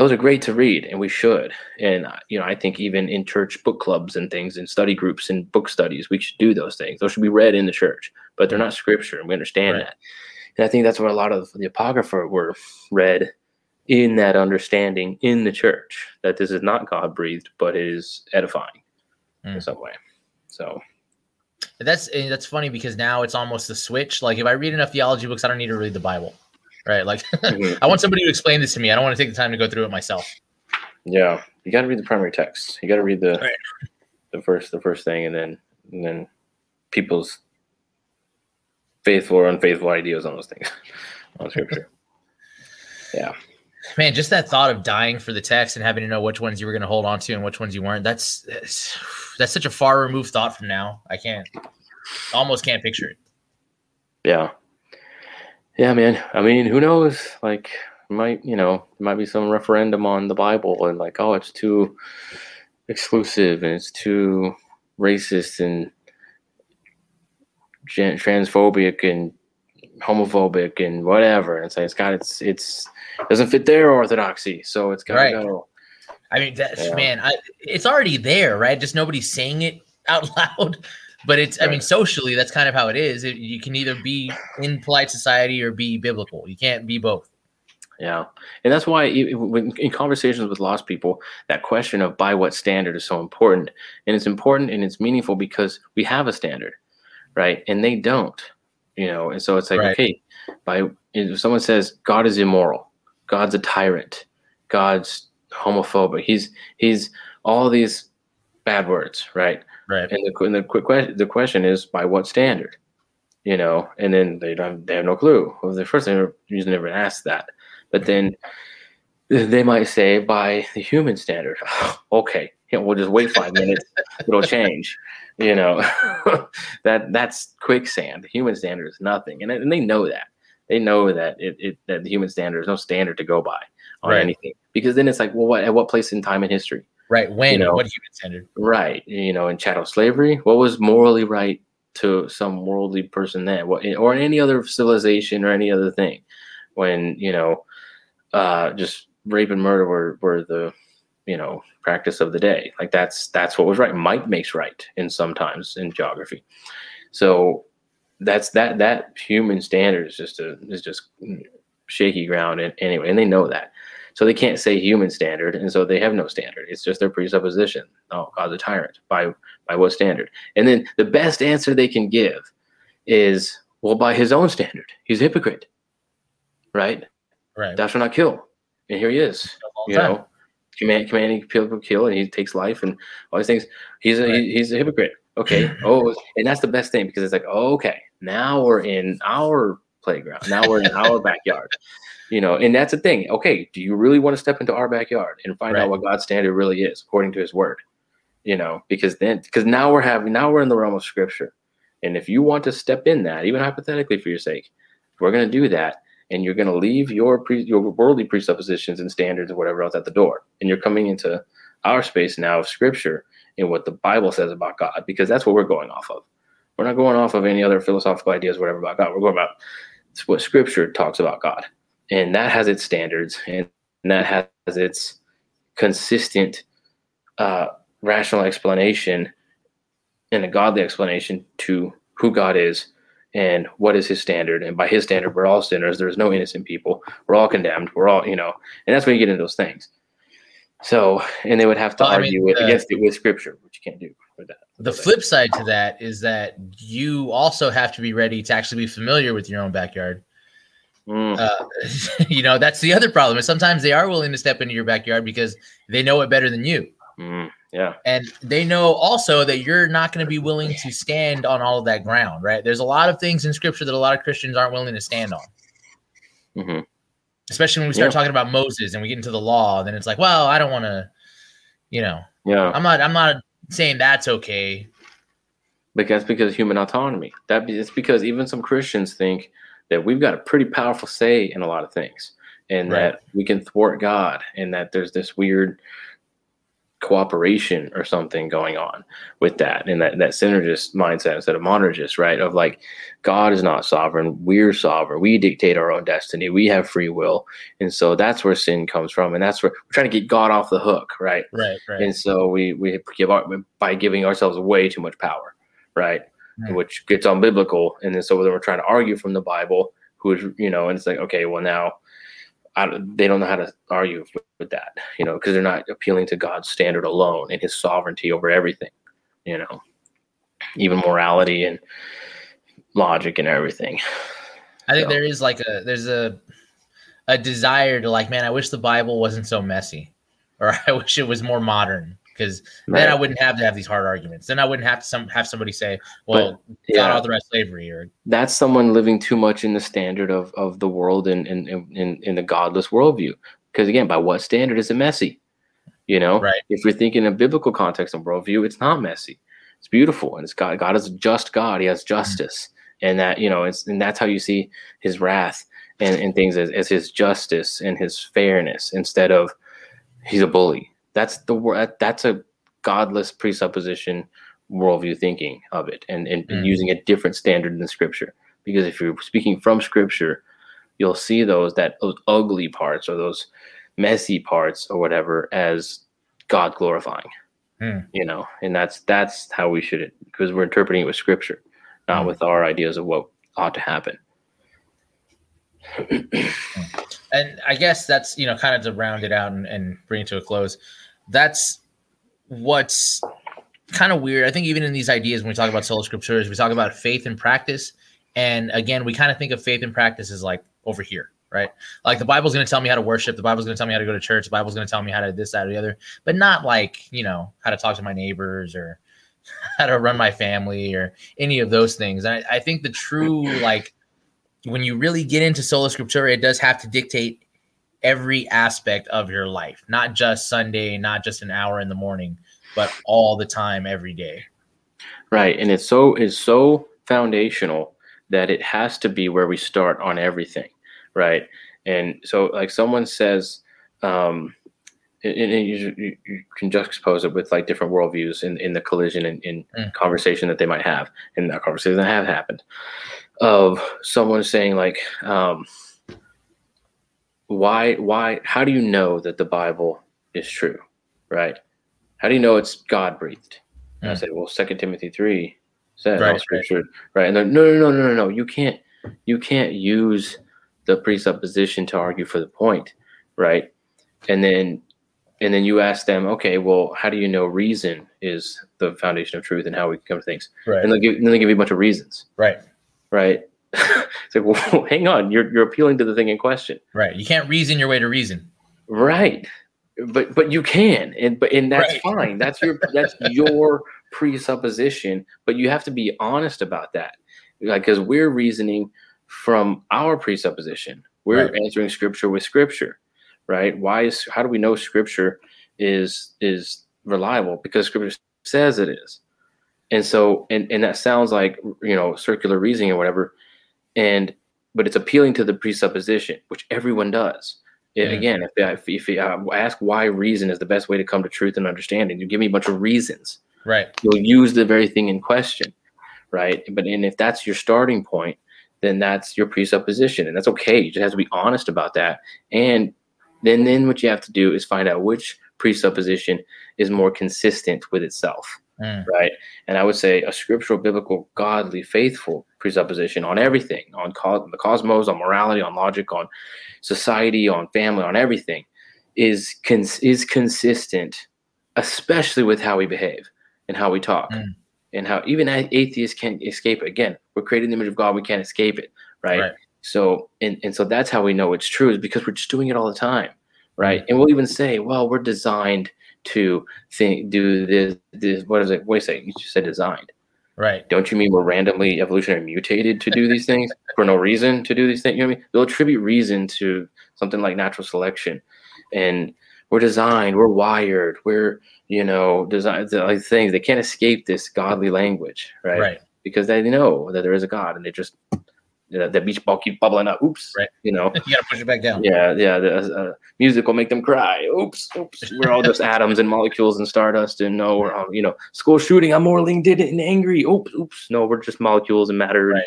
those are great to read and we should. And uh, you know i think even in church book clubs and things and study groups and book studies we should do those things. Those should be read in the church but they're not scripture and we understand right. that. And i think that's what a lot of the apocrypha were read in that understanding in the church that this is not god breathed but it is edifying mm. in some way. So. That's that's funny because now it's almost a switch. Like if i read enough theology books i don't need to read the bible right? Like, mm-hmm. I want somebody to explain this to me. I don't want to take the time to go through it myself. Yeah, you got to read the primary text. You got to read the right. the first the first thing, and then and then people's faithful or unfaithful ideas on those things on scripture. yeah. Man, just that thought of dying for the text and having to know which ones you were going to hold on to and which ones you weren't. That's, that's that's such a far removed thought from now. I can't almost can't picture it. Yeah. Yeah, man. I mean, who knows? Like, might you know, might be some referendum on the Bible, and like, oh, it's too exclusive and it's too racist and transphobic and homophobic and whatever. And say it's got it's it's doesn't fit their orthodoxy, so it's got to right. go. I mean, that's yeah. man, I, it's already there, right? Just nobody's saying it out loud. But it's. I mean, socially, that's kind of how it is. It, you can either be in polite society or be biblical. You can't be both. Yeah, and that's why when in conversations with lost people, that question of by what standard is so important, and it's important and it's meaningful because we have a standard, right? And they don't, you know. And so it's like, right. okay, by if someone says God is immoral, God's a tyrant, God's homophobic, he's he's all these bad words, right? Right. And the, and the quick question, the question is by what standard? You know, and then they don't they have no clue. Well, the first thing usually never ask that, but then they might say by the human standard. okay, yeah, we'll just wait five minutes. It'll change. You know, that that's quicksand. The human standard is nothing, and, and they know that. They know that it, it that the human standard is no standard to go by on right. anything. Because then it's like, well, what at what place in time in history Right. When? You know, what human standard? Right. You know, in chattel slavery, what was morally right to some worldly person then? What, or any other civilization or any other thing? When, you know, uh, just rape and murder were, were the you know practice of the day like that's that's what was right might makes right in sometimes in geography so that's that that human standard is just a is just shaky ground and anyway and they know that so they can't say human standard and so they have no standard. It's just their presupposition. Oh god's a tyrant. By by what standard? And then the best answer they can give is well by his own standard. He's a hypocrite right? Right. thou shalt not kill. And here he is you time. know command commanding people to kill and he takes life and all these things. He's a Right. he, he's a hypocrite. Okay. Oh and that's the best thing because it's like oh, okay now we're in our playground. Now we're in our backyard you know and that's the thing. Okay do you really want to step into our backyard and find Right. out what god's standard really is according to his word? You know because then because now we're having now we're in the realm of scripture. And if you want to step in that even hypothetically for your sake we're going to do that and you're going to leave your pre, your worldly presuppositions and standards and whatever else at the door. And you're coming into our space now of scripture and what the bible says about god because that's what we're going off of. We're not going off of any other philosophical ideas whatever about god. We're going about what scripture talks about god. And that has its standards and that has its consistent uh, rational explanation and a godly explanation to who god is and what is his standard. And by his standard we're all sinners. There's no innocent people. We're all condemned. We're all you know and that's when you get into those things. So and they would have to Well, I mean, argue it uh, against it with scripture which you can't do with that The flip side to that is that you also have to be ready to actually be familiar with your own backyard. Mm, Uh, you know, that's the other problem. Is sometimes they are willing to step into your backyard because they know it better than you. mm, yeah And they know also that you're not going to be willing to stand on all of that ground, right? There's a lot of things in scripture that a lot of Christians aren't willing to stand on, hmm especially when we start Yeah. talking about Moses and we get into the law. Then it's like, well, I don't want to, you know, yeah I'm not, I'm not saying that's okay. But that's because of human autonomy. That be, it's because even some Christians think that we've got a pretty powerful say in a lot of things, and Right. that we can thwart God, and that there's this weird cooperation or something going on with that, and that that synergist mindset instead of monergist, right? Of like, God is not sovereign, we're sovereign, we dictate our own destiny, we have free will, and so that's where sin comes from, and that's where we're trying to get God off the hook, right? Right, right. and so we we give our by giving ourselves way too much power right Hmm. which gets unbiblical and then so then we're trying to argue from the bible who is you know and it's like okay well now don't- they don't know how to argue with, with that you know because they're not appealing to god's standard alone and his sovereignty over everything you know even morality and logic and everything. I think So- there is like a there's a a desire to like, man, I wish the Bible wasn't so messy, or I wish it was more modern, because then I wouldn't have to have these hard arguments. Then I wouldn't have to some have somebody say, well, God yeah authorized slavery, or that's someone living too much in the standard of, of the world and in, in, in, the godless worldview. Because again, by what standard is it messy? You know, Right. if you're thinking in a biblical context and worldview, it's not messy. It's beautiful, and it's God. God is a just God. He has mm-hmm. justice, and that you know, it's and that's how you see His wrath and, and things as, as His justice and His fairness instead of He's a bully. That's the. That's a godless presupposition worldview thinking of it and, and, Mm. using a different standard than scripture because if you're speaking from scripture you'll see those that those ugly parts or those messy parts or whatever as god glorifying Hmm. you know and that's that's how we should because we're interpreting it with scripture not Hmm. with our ideas of what ought to happen and I guess that's you know kind of to round it out and, and bring it to a close. That's what's kind of weird. I think even in these ideas when we talk about sola scriptures, we talk about faith and practice, and again, we kind of think of faith and practice as like over here, right? Like the Bible's going to tell me how to worship, the Bible's going to tell me how to go to church, the Bible's going to tell me how to this, that, or the other, but not like you know how to talk to my neighbors or how to run my family or any of those things. And I, I think the true like when you really get into sola scriptura, it does have to dictate every aspect of your life, not just Sunday, not just an hour in the morning, but all the time, every day. right and it's so it's so foundational that it has to be where we start on everything right and so like someone says um and, and you, you, you can juxtapose it with like different worldviews in, in the collision and in, Mm. conversation that they might have and that conversation that have happened of someone saying like um why why how do you know that the bible is true right? How do you know it's God breathed? And I said well, Second Timothy three says Right, scripture, right? And they're no, no, no, no, no, no. You can't, you can't use the presupposition to argue for the point, right? And then, and then you ask them, okay, well, how do you know reason is the foundation of truth and how we come to things? Right. And they give, and then they give you a bunch of reasons, Right. Right? it's like, well, hang on, you're you're appealing to the thing in question. Right. You can't reason your way to reason. Right. But but you can and but and that's Right. fine. That's your that's your presupposition, but you have to be honest about that. Like cuz we're reasoning from our presupposition. We're Right. answering scripture with scripture. Right? Why is how do we know scripture is is reliable? Because scripture says it is. And so and and that sounds like you know circular reasoning or whatever and but it's appealing to the presupposition, which everyone does. Yeah. Again, if, I- if, if you uh, ask why reason is the best way to come to truth and understanding, you give me a bunch of reasons. Right. You'll use the very thing in question, right? But and if that's your starting point, then that's your presupposition, and that's okay. You just have to be honest about that, and then then what you have to do is find out which presupposition is more consistent with itself Mm. right? And I would say a scriptural, biblical, godly, faithful presupposition on everything, on co- the cosmos, on morality, on logic, on society, on family, on everything, is cons- is consistent, especially with how we behave and how we talk, Mm. and how even atheists can't escape it. Again, we're created in the image of God; we can't escape it, right? Right. So, and and so that's how we know it's true is because we're just doing it all the time, right? And we'll even say, well, we're designed to think, do this, this. What is it? What do you say? You just said designed. Right. Don't you mean we're randomly evolutionary mutated to do these things for no reason to do these things? You know what I mean? They'll attribute reason to something like natural selection, and we're designed, we're wired, we're you know designed like things. They can't escape this godly language, right? Right. Because they know that there is a God, and they just that the beach ball keep bubbling up. Oops, Right. You know, You gotta push it back down. yeah, yeah. The uh, music will make them cry. Oops, oops. We're all just atoms and molecules and stardust, and no, we're all, you know, school shooting. I'm more it and angry. Oops, oops. No, we're just molecules and matter, and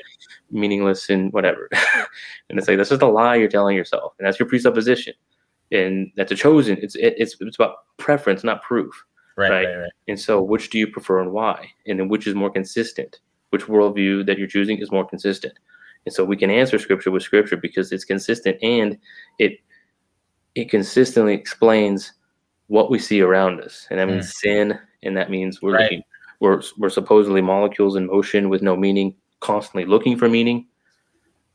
meaningless and whatever. and it's like that's just a lie you're telling yourself, and that's your presupposition, and that's a chosen. It's it, it's it's about preference, not proof. Right. Right. Right. Right. And so, which do you prefer and why? And then, which is more consistent? Which worldview that you're choosing is more consistent? And so, we can answer scripture with scripture because it's consistent and it it consistently explains what we see around us, and that means mm. sin, and that means we're. Right. looking, we're we're supposedly molecules in motion with no meaning, constantly looking for meaning.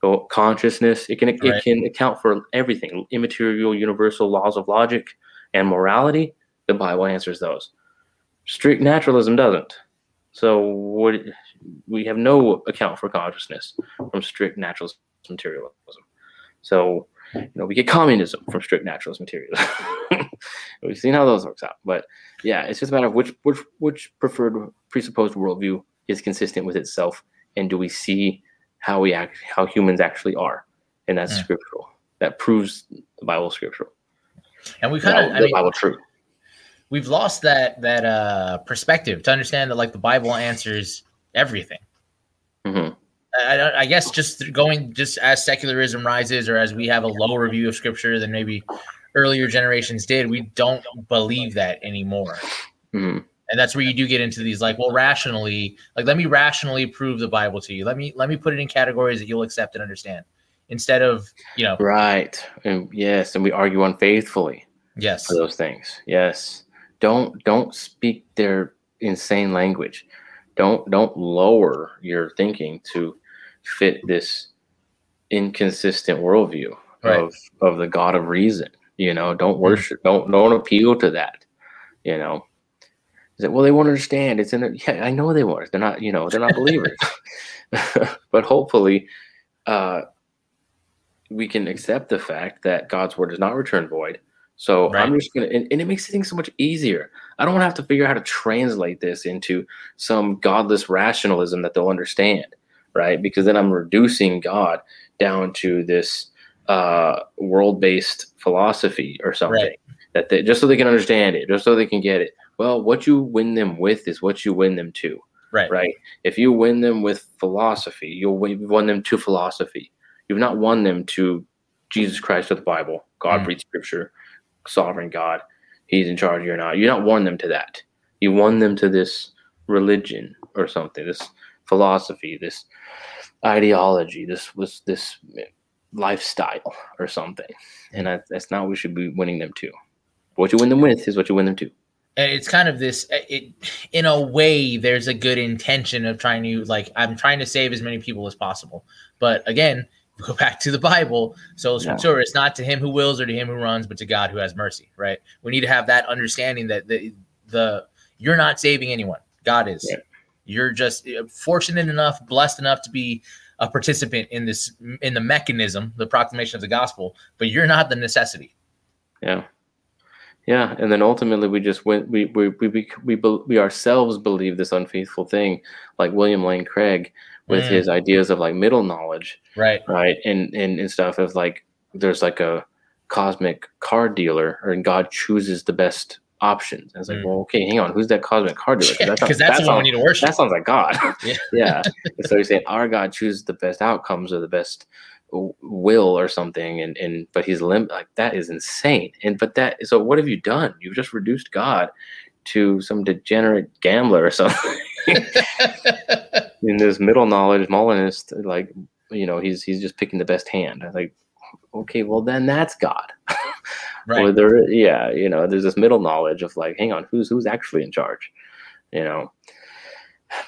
So consciousness, it can it Right. can account for everything, immaterial, universal laws of logic and morality. The Bible answers those. Strict naturalism doesn't. So what we have no account for consciousness from strict naturalist materialism. So you know we get communism from strict naturalist materialism. We've seen how those works out. But yeah, it's just a matter of which which which preferred presupposed worldview is consistent with itself, and do we see how we act, how humans actually are, and that's Yeah. scriptural. That proves the Bible scriptural. And we The kind of, the mean, Bible true. we've lost that that uh perspective to understand that like the Bible answers everything. hmm I, I- I guess just going just as secularism rises or as we have a lower view of scripture than maybe earlier generations did, we don't believe that anymore. hmm And that's where you do get into these like, well, rationally, like let me rationally prove the Bible to you. Let me let me put it in categories that you'll accept and understand. Instead of, you know, Right. And yes, and we argue unfaithfully. yes. for those things. Yes. Don't don't speak their insane language. Don't don't lower your thinking to fit this inconsistent worldview Right. of of the God of reason. You know, don't worship, don't don't appeal to that. You know. Is it well they won't understand. It's in their yeah, I know they won't. They're not, you know, they're not believers. but hopefully uh we can accept the fact that God's word does not return void. So I'm just gonna, and, and it makes things so much easier. I don't have to figure out how to translate this into some godless rationalism that they'll understand, right? Because then I'm reducing God down to this uh, world-based philosophy or something Right. that they, just so they can understand it, just so they can get it. Well, what you win them with is what you win them to Right. right? If you win them with philosophy, you'll win, you've won them to philosophy. You've not won them to Jesus Christ or the Bible, God Mm. breathed scripture, sovereign God. he's in charge you're not you're not won them to that. You won them to this religion or something this philosophy this ideology this was this lifestyle or something. And that, that's not what we should be winning them to. What you win them with is what you win them to. And it's kind of this uh, it in a way there's a good intention of trying to like i'm trying to save as many people as possible. But again go back to the bible so Yeah. sure it's not to him who wills or to him who runs but to god who has mercy right we need to have that understanding that the the you're not saving anyone god is Yeah. you're just uh, fortunate enough blessed enough to be a participant in this in the mechanism the proclamation of the gospel but you're not the necessity Yeah, yeah, and then ultimately we just went. We we we we we, we ourselves believe this unfaithful thing, like William Lane Craig with Mm. his ideas of like middle knowledge, right right? And and and stuff of like there's like a cosmic card dealer, or God chooses the best options. And it's like, Mm. well, okay, hang on, who's that cosmic card dealer? because sounds- that's that the one we sounds- need to worship that sounds like God. Yeah. yeah. And so he's saying our God chooses the best outcomes or the best will or something, and and but he's lim- like that is insane. And but that so what have you done? You've just reduced God to some degenerate gambler or something. In this middle knowledge Molinist, like you know, he's he's just picking the best hand. I'm like, okay, well then that's God. right Or there, yeah, you know, there's this middle knowledge of like, hang on, who's who's actually in charge, you know.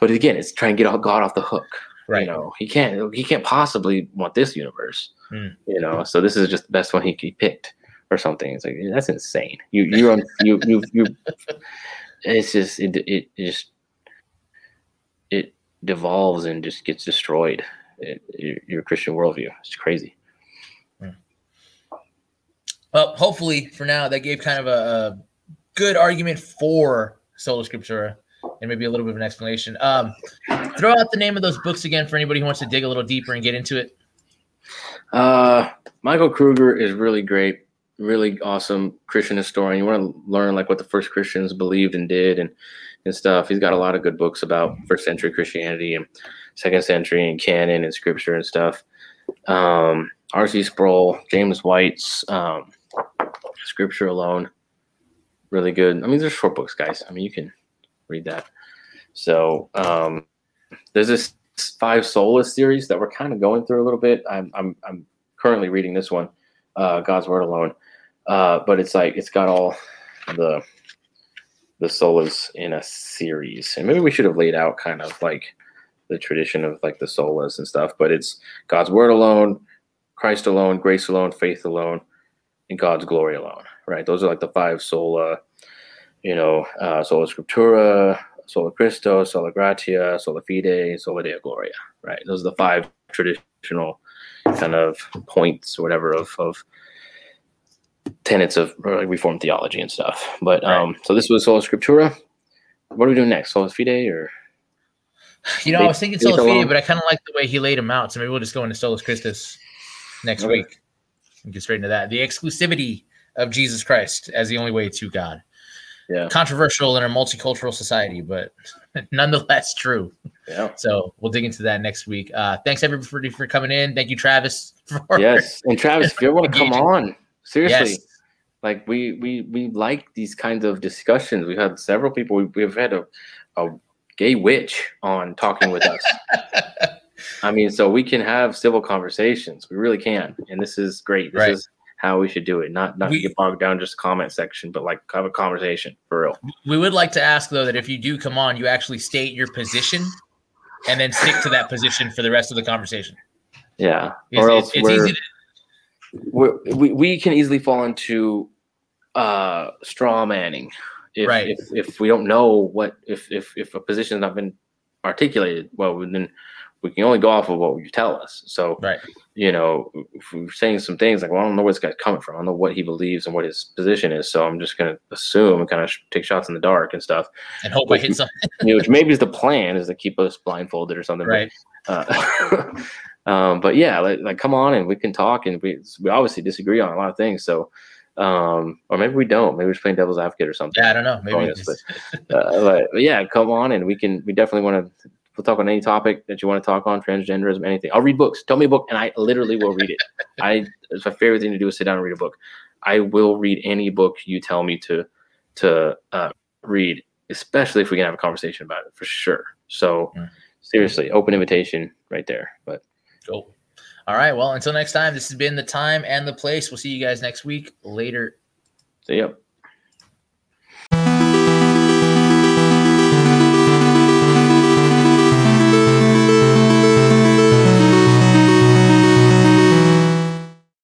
But again, it's trying to get all God off the hook. right You know, he can't he can't possibly want this universe. Mm. You know, so this is just the best one he, he picked or something. It's like that's insane. You you un, you you you. It's just it it, it just it devolves and just gets destroyed. It, your, your Christian worldview. It's crazy. Well, hopefully for now that gave kind of a, a good argument for sola scriptura and maybe a little bit of an explanation. Um, throw out the name of those books again for anybody who wants to dig a little deeper and get into it. Uh, Michael Kruger is really great, really awesome Christian historian. You want to learn like what the first Christians believed and did and and stuff. He's got a lot of good books about first century Christianity and second century and canon and scripture and stuff. Um, R.C. Sproul, James White's um, Scripture Alone, really good. I mean, there's short books, guys. I mean, you can read that. So um, there's this five solas series that we're kind of going through a little bit. I'm I'm I'm currently reading this one, uh, God's Word Alone. Uh, but it's like it's got all the the solas in a series, and maybe we should have laid out kind of like the tradition of like the solas and stuff. But it's God's Word alone, Christ alone, grace alone, faith alone, and God's glory alone. Right? Those are like the five sola. You know, uh, sola scriptura, sola Christo, sola gratia, sola fide, sola deo gloria. Right? Those are the five traditional kind of points or whatever of of tenets of like reformed theology and stuff. But um, so this was sola scriptura. What are we doing next? Sola fide or You know, I was thinking sola fide, but I kind of like the way he laid them out. So maybe we'll just go into solus Christus next Okay. week and get straight into that. The exclusivity of Jesus Christ as the only way to God. yeah, Controversial in a multicultural society, but nonetheless true. yeah. So we'll dig into that next week. Uh, thanks everybody for coming in. Thank you, Travis. For, Yes, and Travis, if you ever want to come on, seriously, Yes. like we we we like these kinds of discussions. We've had several people. We, we've had a a gay witch on talking with us. I mean, so we can have civil conversations. We really can, and this is great. This Right. is how we should do it. Not not We- get bogged down just comment section, but like have a conversation for real. We would like to ask though that if you do come on, you actually state your position and then stick to that position for the rest of the conversation. Yeah, It's, or it's, else it's we're, easy to, we we can easily fall into uh straw manning if, Right. if if we don't know what if if if a position has not been articulated well then we can only go off of what you tell us so right. you know if we're saying some things like well i don't know where this guy's coming from i don't know what he believes and what his position is so i'm just going to assume and kind of take shots in the dark and stuff And hope I hit something. you know, which maybe is the plan is to keep us blindfolded or something but Right. uh, um, but yeah, like, like come on and we can talk and we we obviously disagree on a lot of things. So, um, or maybe we don't. Maybe we're just playing devil's advocate or something. Yeah, I don't know. Maybe Bonus, it's- Uh, but, but yeah, come on and we can. We definitely want to. We'll talk on any topic that you want to talk on, transgenderism, anything. I'll read books. Tell me a book, and I literally will read it. I it's my favorite thing to do is sit down and read a book. I will read any book you tell me to to uh, read, especially if we can have a conversation about it for sure. So Mm. seriously, open invitation right there. But Cool. All right. Well, until next time, this has been the time and the place. We'll see you guys next week. Later. See yep.